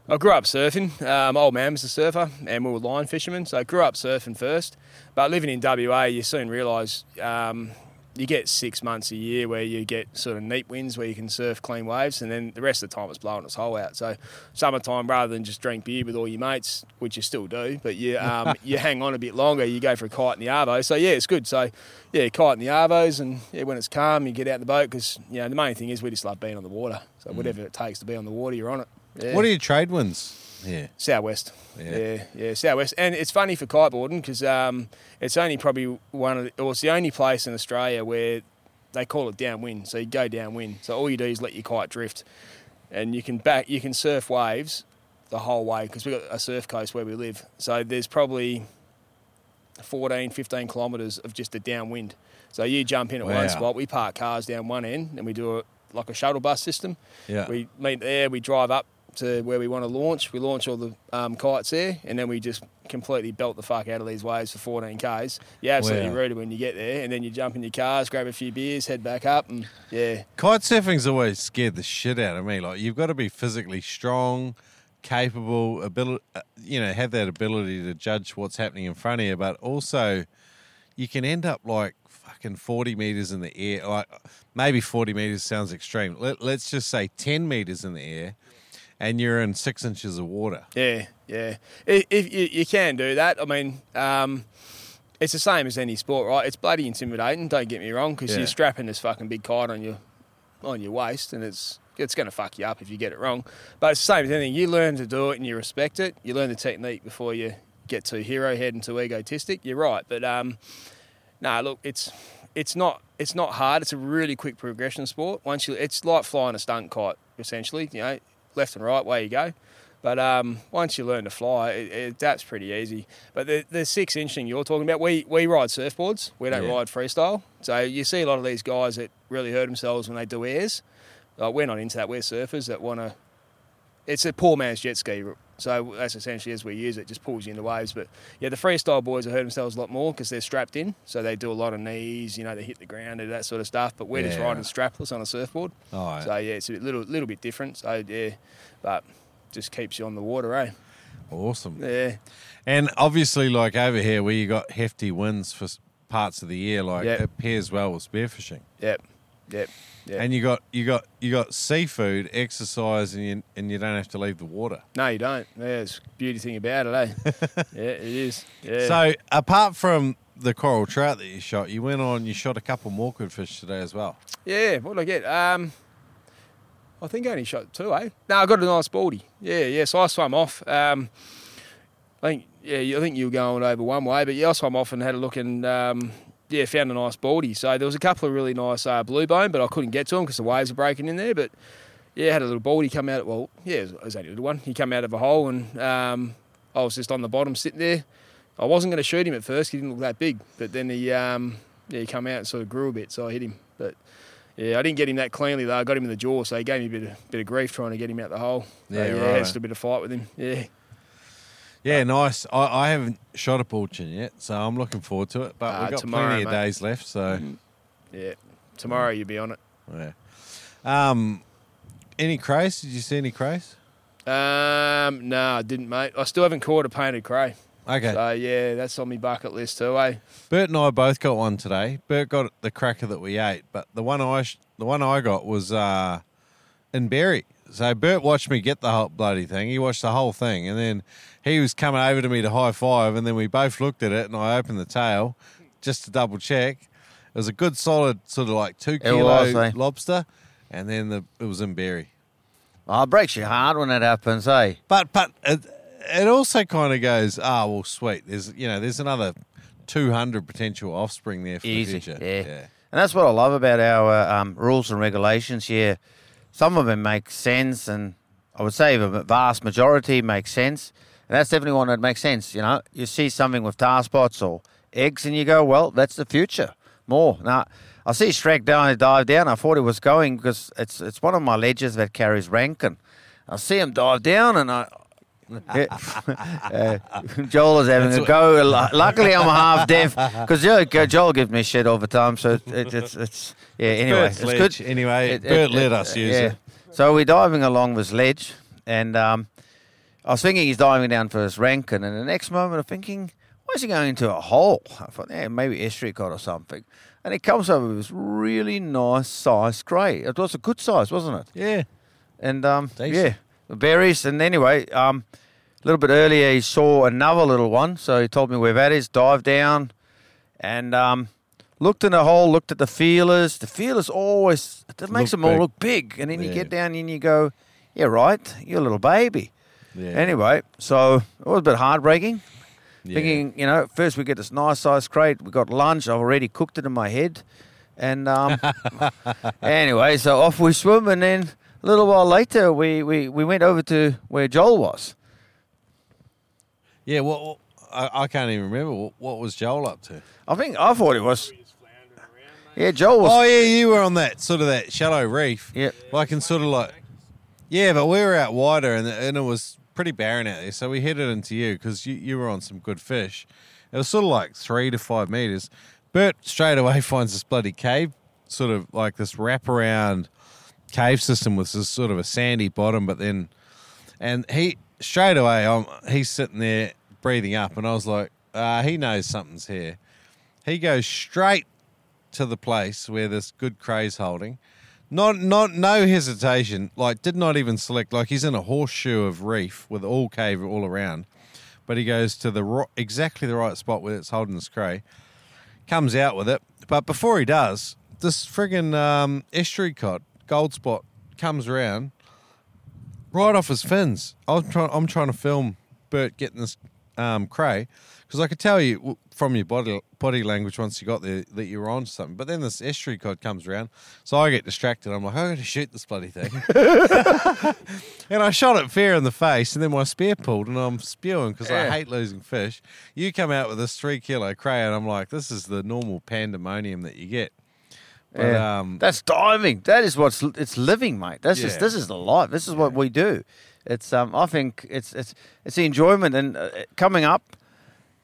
I grew up surfing. Um, old man was a surfer, and we were line fishermen. So I grew up surfing first. But living in WA, you soon realise um, you get six months a year where you get sort of neat winds where you can surf clean waves, and then the rest of the time it's blowing its hole out. So summertime, rather than just drink beer with all your mates, which you still do, but you um, you hang on a bit longer. You go for a kite in the arvo. So yeah, it's good. So yeah, kite in the arvos, and yeah, when it's calm, you get out the boat because you know the main thing is we just love being on the water. So whatever it takes to be on the water, you're on it. Yeah. What are your trade winds? Yeah. Southwest. Yeah. Yeah. yeah, southwest. And it's funny for kiteboarding because um, it's only probably one of the, or it's the only place in Australia where they call it downwind. So you go downwind. So all you do is let your kite drift, and you can back you can surf waves the whole way because we've got a surf coast where we live. So there's probably 14, 15 kilometres of just a downwind. So you jump in at Wow. one spot, we park cars down one end, and we do it like a shuttle bus system. Yeah. We meet there, we drive up to where we want to launch. We launch all the um, kites there, and then we just completely belt the fuck out of these waves for 14 k's. You're absolutely Wow. rooted when you get there, and then you jump in your cars, grab a few beers, head back up, and yeah, Kite surfing's always scared the shit out of me. Like you've got to be physically strong, capable, ability, you know, have that ability to judge what's happening in front of you, but also you can end up like fucking 40 meters in the air. Like maybe 40 meters sounds extreme. Let, let's just say 10 meters in the air and you're in 6 inches of water. Yeah, yeah. If, if you, you can do that, I mean, um, it's the same as any sport, right? It's bloody intimidating. Don't get me wrong, because Yeah. you're strapping this fucking big kite on your on your waist, and it's it's going to fuck you up if you get it wrong. But it's the same as anything. You learn to do it and you respect it. You learn the technique before you get too hero head and too egotistic. You're right, but um, no, look, it's it's not it's not hard. It's a really quick progression sport. Once you, it's like flying a stunt kite essentially. You know, left and right, way you go. But um, once you learn to fly, it, it adapts pretty easy. But the, the six inch thing you're talking about, we, we ride surfboards. We don't Yeah. ride freestyle. So you see a lot of these guys that really hurt themselves when they do airs. Like we're not into that. We're surfers that want to. It's a poor man's jet ski. So that's essentially as we use it, just pulls you into waves. But yeah, the freestyle boys have hurt themselves a lot more because they're strapped in. So they do a lot of knees, you know, they hit the ground, do that sort of stuff. But we're just riding strapless on a surfboard. Oh, So yeah, it's a little little bit different. So yeah, but just keeps you on the water, eh? awesome. Yeah, And obviously, like over here, where you got hefty winds for parts of the year. Like Yep. it pairs well with spearfishing. Yep, yep, yep. And you got you got you got seafood, exercise, and you and you don't have to leave the water. no, you don't. Yeah, it's beauty thing about it, eh? yeah, it is. Yeah. So apart from the coral trout that you shot, you went on. You shot a couple more good fish today as well. Yeah, what did I get? Um, I think I only shot two, eh? No, I got a nice baldy. Yeah, yeah. So I swam off. Um, I think, yeah, I think you were going over one way, but yeah, I swam off and had a look and um, yeah, found a nice baldy. So there was a couple of really nice uh, blue bone, but I couldn't get to them because the waves were breaking in there. But yeah, had a little baldy come out. Well, yeah, it was, it was only a little one. He came out of a hole and um, I was just on the bottom sitting there. I wasn't going to shoot him at first. He didn't look that big, but then he um, yeah he come out and sort of grew a bit, so I hit him. But yeah, I didn't get him that cleanly though. I got him in the jaw, so he gave me a bit of bit of grief trying to get him out the hole. So, Yeah, yeah, right. just a bit of fight with him. Yeah, Yeah, nice. I, I haven't shot a porchin yet, so I'm looking forward to it. But Uh, we've got tomorrow, plenty of mate. days left, so yeah. Tomorrow you'll be on it. yeah. Um, any crays? Did you see any crays? Um, no, I didn't, mate. I still haven't caught a painted cray. Okay. So yeah, that's on my bucket list too, eh? Bert and I both got one today. Bert got the cracker that we ate, but the one I sh- the one I got was uh, in Berry. So Bert watched me get the whole bloody thing. He watched the whole thing, and then he was coming over to me to high five, and then we both looked at it, and I opened the tail just to double check. It was a good solid sort of like two kilo was, eh? lobster, and then the it was in Berry. Oh, it breaks your heart when that happens, eh? But but it, it also kind of goes, ah, well, sweet. There's you know there's another two hundred potential offspring there for Easy, the future. yeah. And that's what I love about our uh, um, rules and regulations here. Some of them make sense, and I would say the vast majority make sense. And that's definitely one that makes sense. You know, you see something with tar spots or eggs, and you go, well, that's the future. More. Now, I see Shrek down, dive down. I thought it was going because it's it's one of my ledges that carries Rankin. I see him dive down, and I. uh, Joel is having a go. Luckily, I'm half deaf because Joel, Joel gives me shit all the time. So it, it's it's yeah. Anyway, it's ledge. good. Anyway, It- Bert it- let it- us use yeah. it. So we're diving along this ledge, and um, I was thinking he's diving down for his Rankin, and in the next moment I'm thinking, why is he going into a hole? I thought, yeah, maybe estuary cod or something. And he comes over with this really nice size grey. It was a good size, wasn't it? Yeah. And um, Decent. yeah, berries. And anyway, um, a little bit earlier, he saw another little one. So he told me where that is, dived down, and um, looked in the hole, looked at the feelers. The feelers always, it makes Look them all big. look big. And then you get down and you go, yeah, right, you're a little baby. Yeah. Anyway, so it was a bit heartbreaking. Yeah. Thinking, you know, first we get this nice sized crate. We got lunch. I've already cooked it in my head. And um, anyway, so off we swim. And then a little while later, we, we, we went over to where Joel was. Yeah, well, I, I can't even remember. What, what was Joel up to? I think I thought it was. Yeah, Joel was. Oh, yeah, you were on that sort of that shallow reef. Yep. Like, and sort of like, yeah, but we were out wider and, and it was pretty barren out there. So we headed into you because you, you were on some good fish. It was sort of like three to five meters. Bert straight away finds this bloody cave, sort of like this wraparound cave system with this sort of a sandy bottom, but then, and he straight away, he's sitting there breathing up, and I was like, uh, he knows something's here. He goes straight to the place where this good cray's holding. Not, not, no hesitation. Like, did not even select. Like, he's in a horseshoe of reef with all cave all around, but he goes to the ro- exactly the right spot where it's holding this cray. Comes out with it, but before he does, this friggin' um, estuary cod, gold spot, comes around right off his fins. I'm trying. I'm trying to film Bert getting this um, cray because I could tell you from your body body language once you got there that you were on to something. But then this estuary cod comes around, so I get distracted. I'm like, I'm going to shoot this bloody thing, and I shot it fair in the face, and then my spear pulled, and I'm spewing because I hate losing fish. You come out with this three kilo cray, and I'm like, this is the normal pandemonium that you get. But, Yeah. um, That's diving. That is what's it's living, mate. That's just this is the life. This is what we do. It's um. I think it's it's it's the enjoyment and uh, coming up.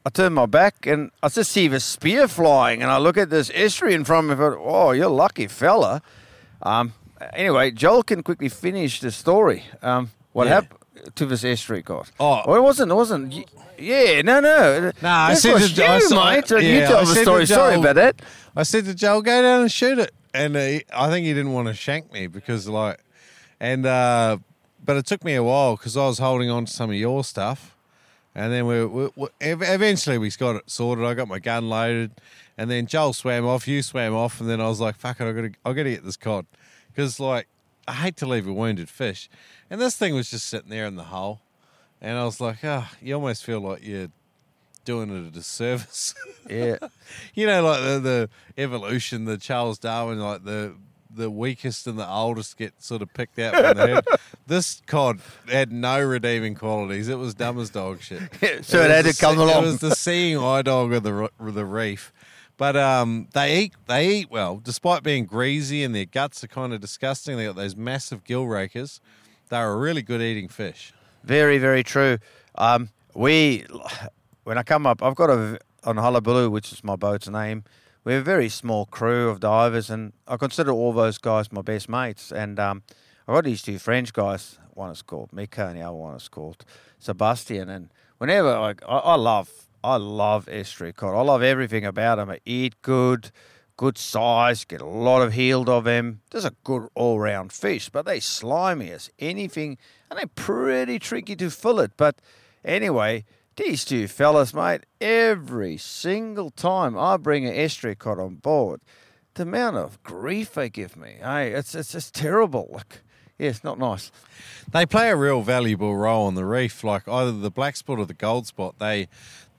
I turn my back and I just see the spear flying, and I look at this estuary in front of me. and Oh, you're lucky, fella. Um. Anyway, Joel can quickly finish the story. Um. What Yeah. happened? to this estuary cod? Oh. well, it wasn't. It wasn't. Yeah, no, no. No, I this said you, I saw- mate. So you tell I the story. Sorry about that. I said to Joel, go down and shoot it. And he- I think he didn't want to shank me because, like, and, uh, but it took me a while because I was holding on to some of your stuff. And then we, we, we eventually we got it sorted. I got my gun loaded. And then Joel swam off, you swam off. And then I was like, fuck it, I gotta, I gotta get this cod. Because, like, I hate to leave a wounded fish. And this thing was just sitting there in the hole. And I was like, oh, you almost feel like you're doing it a disservice. Yeah. you know, like the, the evolution, the Charles Darwin, like the the weakest and the oldest get sort of picked out from the head. This cod had no redeeming qualities. It was dumb as dog shit. so it, was had to come along. It was the seeing eye dog of the of the reef. But um, they eat they eat well, despite being greasy and their guts are kind of disgusting. They got those massive gill rakers. They're a really good eating fish. Very, very true. Um, we, when I come up, I've got a on Hullabaloo, which is my boat's name. We have a very small crew of divers, and I consider all those guys my best mates. And um, I've got these two French guys. One is called Mika, and the other one is called Sebastian. And whenever like, I, I love, I love estuary cod. I love everything about them. I eat good, good size, get a lot of healed of them. There's a good all round fish, but they slimy as anything, and they're pretty tricky to fillet. But anyway, these two fellas, mate, every single time I bring an cod on board, the amount of grief they give me, hey, it's it's just terrible. Like, yeah, it's not nice. they play a real valuable role on the reef. Like either the black spot or the gold spot. They,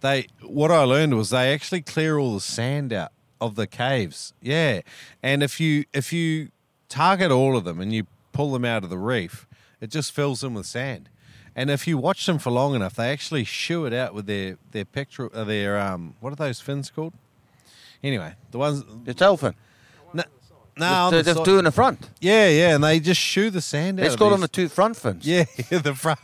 they. What I learned was they actually clear all the sand out of the caves. Yeah, and if you if you target all of them and you pull them out of the reef, it just fills them with sand. And if you watch them for long enough, they actually shoo it out with their their pectoral, uh, their um, what are those fins called? Anyway, the ones The tail fin. no, no, on the, the the side- two in the front. yeah, yeah, and they just shoo the sand out. Let's call them the two front fins. yeah, the front.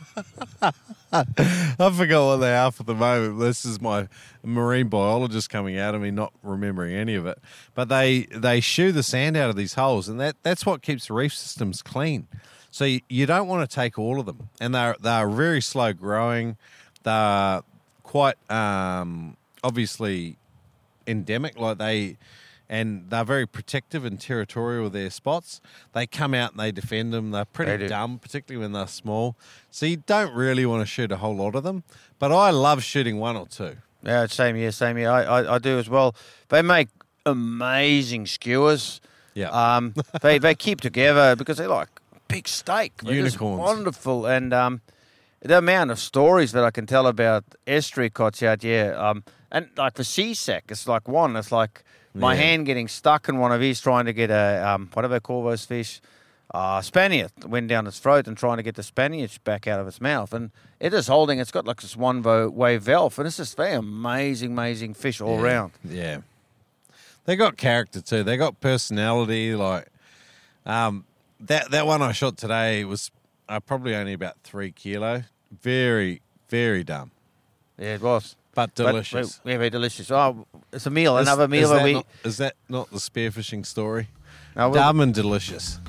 I forgot what they are for the moment. This is my marine biologist coming out of me, not remembering any of it. But they they shoo the sand out of these holes, and that that's what keeps reef systems clean. So you, you don't want to take all of them, and they're they're very slow growing. They're quite um, obviously endemic, like they. And they're very protective and territorial of their spots. They come out and they defend them. They're pretty They dumb, particularly when they're small. So you don't really want to shoot a whole lot of them. But I love shooting one or two. Yeah, same here, same here. I, I, I do as well. They make amazing skewers. Yeah. Um, they they keep together because they're like big steak. They're Unicorns. wonderful, and um, the amount of stories that I can tell about estuary cots out here. Um, and like the sea sack, it's like one. It's like my Yeah. hand getting stuck in one of these trying to get a um, what do they call those fish? Uh, Spaniard went down its throat and trying to get the Spaniard back out of its mouth, and it is holding. It's got like this one way valve, and it's just very amazing, amazing fish all yeah. round. Yeah. They got character too. They got personality. Like um, that that one I shot today was uh, probably only about three kilo. Very very dumb, Yeah, it was. but delicious. but- very delicious. Oh, it's a meal, Is- another meal is that that we. not- is that not the spearfishing story? No, Dumb and delicious.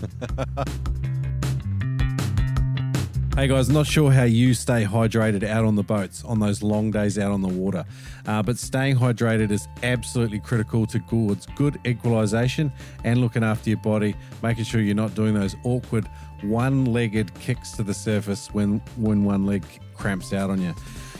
Hey guys, not sure how you stay hydrated out on the boats on those long days out on the water, uh, but staying hydrated is absolutely critical to towards good equalization and looking after your body, making sure you're not doing those awkward one-legged kicks to the surface when when one leg cramps out on you.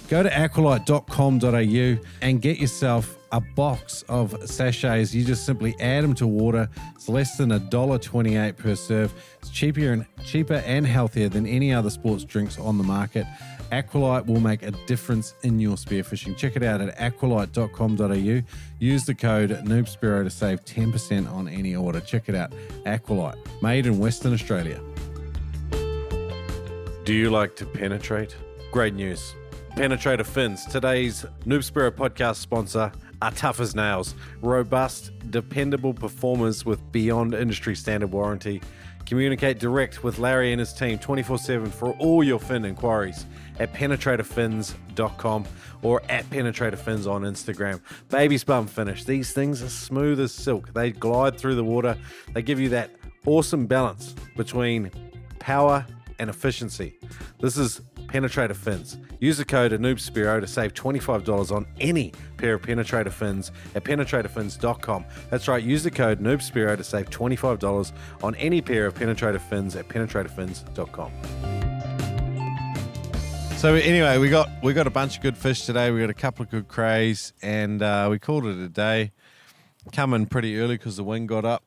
Go to aqualyte.com.au and get yourself a box of sachets. You just simply add them to water. It's less than $1.28 per serve. It's cheaper and cheaper and healthier than any other sports drinks on the market. Aqualyte will make a difference in your spearfishing. Check it out at aqualyte.com.au. Use the code NoobSpearo to save 10% on any order. Check it out. Aqualyte, made in Western Australia. Do you like to penetrate? Great news. Penetrator Fins, today's Noob Spearo podcast sponsor, are tough as nails. Robust, dependable performers with beyond industry standard warranty. Communicate direct with Larry and his team 24 7 for all your fin inquiries at penetratorfins.com or at penetratorfins on Instagram. Baby spum finish. These things are smooth as silk. They glide through the water. They give you that awesome balance between power and efficiency. This is penetrator fins. Use the code AnoobSpiro to save $25 on any pair of penetrator fins at penetratorfins.com. That's right, use the code AnoobSpiro to save $25 on any pair of penetrator fins at penetratorfins.com. So anyway, we got we got a bunch of good fish today. We got a couple of good crays, and uh, we called it a day. Coming pretty early because the wind got up,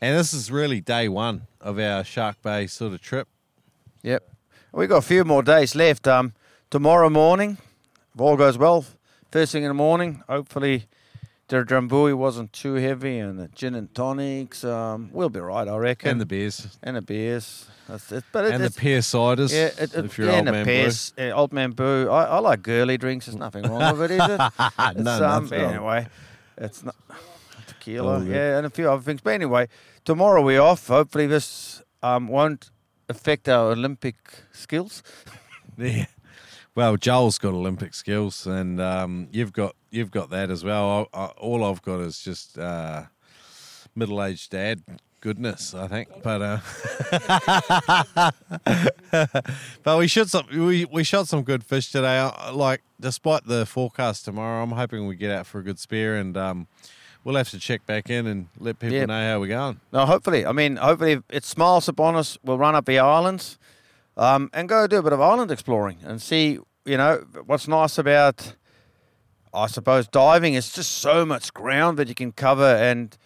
and this is really day one of our Shark Bay sort of trip. Yep. We've got a few more days left. Um, tomorrow morning, if all goes well, first thing in the morning, hopefully the drambuie wasn't too heavy and the gin and tonics, um, we'll be right, I reckon. And the beers. And the beers. That's it. But it, and the pear ciders. yeah, it, it, if you're yeah, old and the man pears, uh, old man boo. I, I like girly drinks. There's nothing wrong with it, is it? It's, No, um, anyway, it's not tequila. Oh, good. yeah, and a few other things. But anyway, tomorrow we're off. Hopefully this um, won't affect our Olympic skills. Yeah. Well, Joel's got Olympic skills, and um, you've got you've got that as well. I, I, all I've got is just uh, middle-aged dad goodness, I think. But uh, but we shot some we, we shot some good fish today. Like despite the forecast tomorrow, I'm hoping we get out for a good spear, and um, we'll have to check back in and let people Yep. know how we're going. No, hopefully. I mean, hopefully if it smiles upon us. We'll run up the islands um, and go do a bit of island exploring and see, you know, what's nice about, I suppose, diving is just so much ground that you can cover and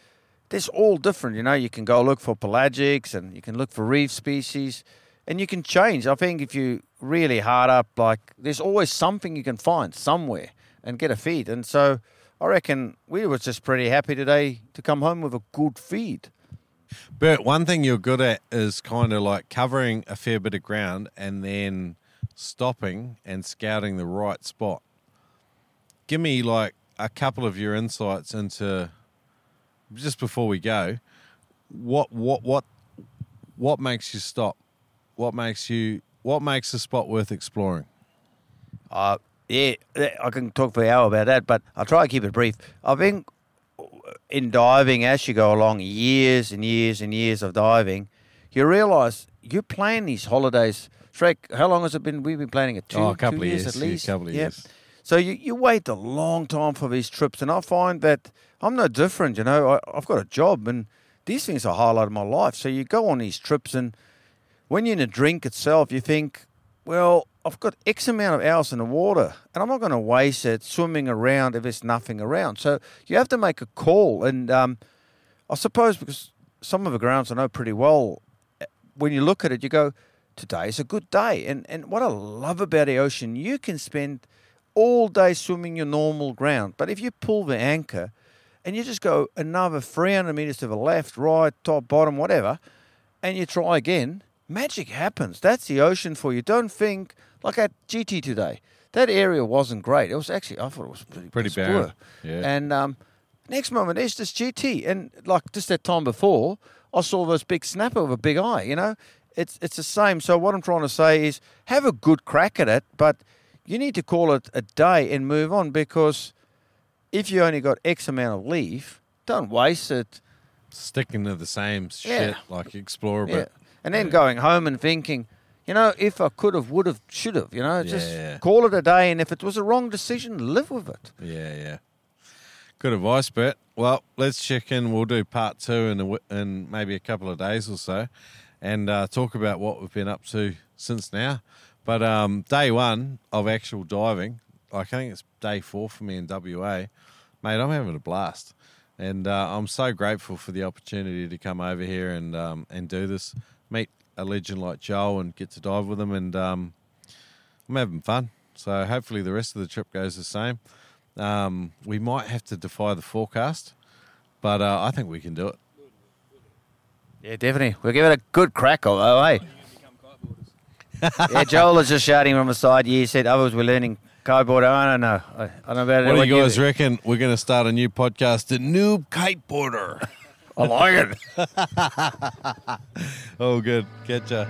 there's all different, you know. You can go look for pelagics and you can look for reef species and you can change. I think if you really hard up, like, there's always something you can find somewhere and get a feed. And so I reckon we were just pretty happy today to come home with a good feed. Bert, one thing you're good at is kind of like covering a fair bit of ground and then stopping and scouting the right spot. Give me like a couple of your insights into just before we go. What what what what makes you stop? What makes you what makes a spot worth exploring? Uh, yeah, I can talk for an hour about that, but I'll try to keep it brief. I think in diving, as you go along, years and years and years of diving, you realise you plan these holidays. Shrek, how long has it been? We've been planning it two, Oh, a couple two of years, years, at yeah, a least. couple of years. So you, you wait a long time for these trips, and I find that I'm no different. You know, I, I've got a job, and these things are a highlight of my life. So you go on these trips, and when you're in a drink itself, you think, well, I've got X amount of hours in the water, and I'm not going to waste it swimming around if there's nothing around. So you have to make a call, and um, I suppose because some of the grounds I know pretty well, eh, when you look at it, you go, today is a good day. And and what I love about the ocean, you can spend all day swimming your normal ground, but if you pull the anchor and you just go another 300 meters to the left, right, top, bottom, whatever, and you try again, magic happens. That's the ocean for you. Don't think like at GT today. That area wasn't great. It was actually I thought it was pretty, Pretty poor. barren. Yeah. And um, next moment there's this GT, and like just that time before, I saw this big snapper with a big eye. You know, it's it's the same. So what I'm trying to say is have a good crack at it, but you need to call it a day and move on because if you only got X amount of leave, don't waste it. Sticking to the same Yeah. shit, like explore a Yeah. bit. And then going home and thinking, you know, if I could have, would have, should have, you know, just Yeah. call it a day. And if it was a wrong decision, live with it. Yeah, yeah. Good advice, Bert. Well, let's check in. We'll do part two in, a, in maybe a couple of days or so and uh, talk about what we've been up to since now. But um, day one of actual diving, I think it's day four for me in WA. Mate, I'm having a blast. And uh, I'm so grateful for the opportunity to come over here and um, and do this, meet a legend like Joel and get to dive with him. And um, I'm having fun. So hopefully the rest of the trip goes the same. Um, we might have to defy the forecast, but uh, I think we can do it. Yeah, definitely. We'll give it a good crack, although, hey. yeah, Joel is just shouting from the side. Yeah, he said others were learning kiteboard. I don't know. I, I don't know about it. What do you guys reckon? We're going to start a new podcast, the Noob Kiteboarder. I like it. oh, good. Catch ya.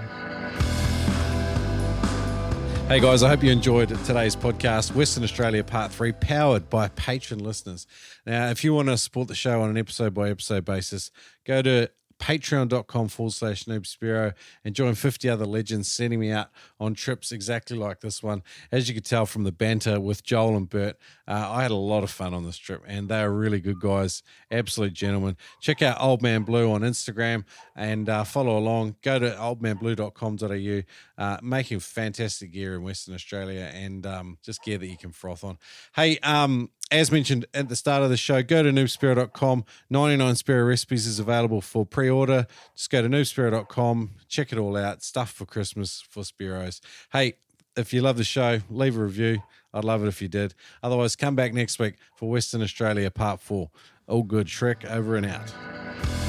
Hey guys, I hope you enjoyed today's podcast, Western Australia Part 3, powered by patron listeners. Now, if you want to support the show on an episode by episode basis, go to patreon.com forward slash Noob Spearo and join 50 other legends sending me out on trips exactly like this one. As you could tell from the banter with Joel and Bert, uh, I had a lot of fun on this trip and they are really good guys, absolute gentlemen. Check out Old Man Blue on Instagram and uh, follow along. Go to oldmanblue.com.au, uh, making fantastic gear in Western Australia and um, just gear that you can froth on. Hey, um, as mentioned at the start of the show, go to noobspearo.com. 99 Spearo recipes is available for pre order. Just go to noobspearo.com, check it all out. Stuff for Christmas for Spearos. Hey, if you love the show, leave a review. I'd love it if you did. Otherwise, come back next week for Western Australia Part 4. All good. Shrek over and out.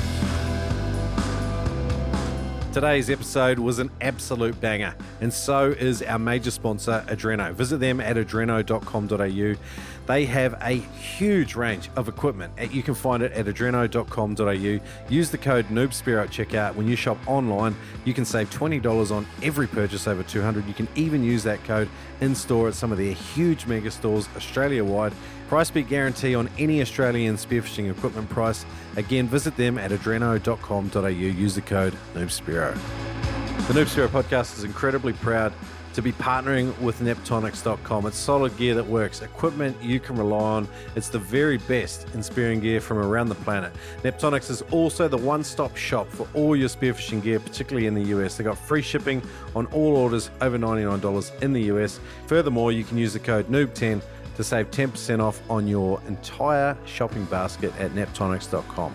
Today's episode was an absolute banger, and so is our major sponsor, Adreno. Visit them at adreno.com.au. They have a huge range of equipment. You can find it at adreno.com.au. Use the code NoobSpearo at checkout. When you shop online, you can save $20 on every purchase over 200 You can even use that code in store at some of their huge mega stores Australia wide. Price beat guarantee on any Australian spearfishing equipment price. Again, visit them at adreno.com.au. Use the code NoobSpearo. The Noob Spearo podcast is incredibly proud to be partnering with Neptonics.com. It's solid gear that works, equipment you can rely on. It's the very best in spearing gear from around the planet. Neptonics is also the one stop shop for all your spearfishing gear, particularly in the US. They've got free shipping on all orders over $99 in the US. Furthermore, you can use the code NOOB10 to save 10% off on your entire shopping basket at neptonics.com.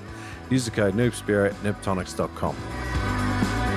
Use the code NoobSpearo, neptonics.com.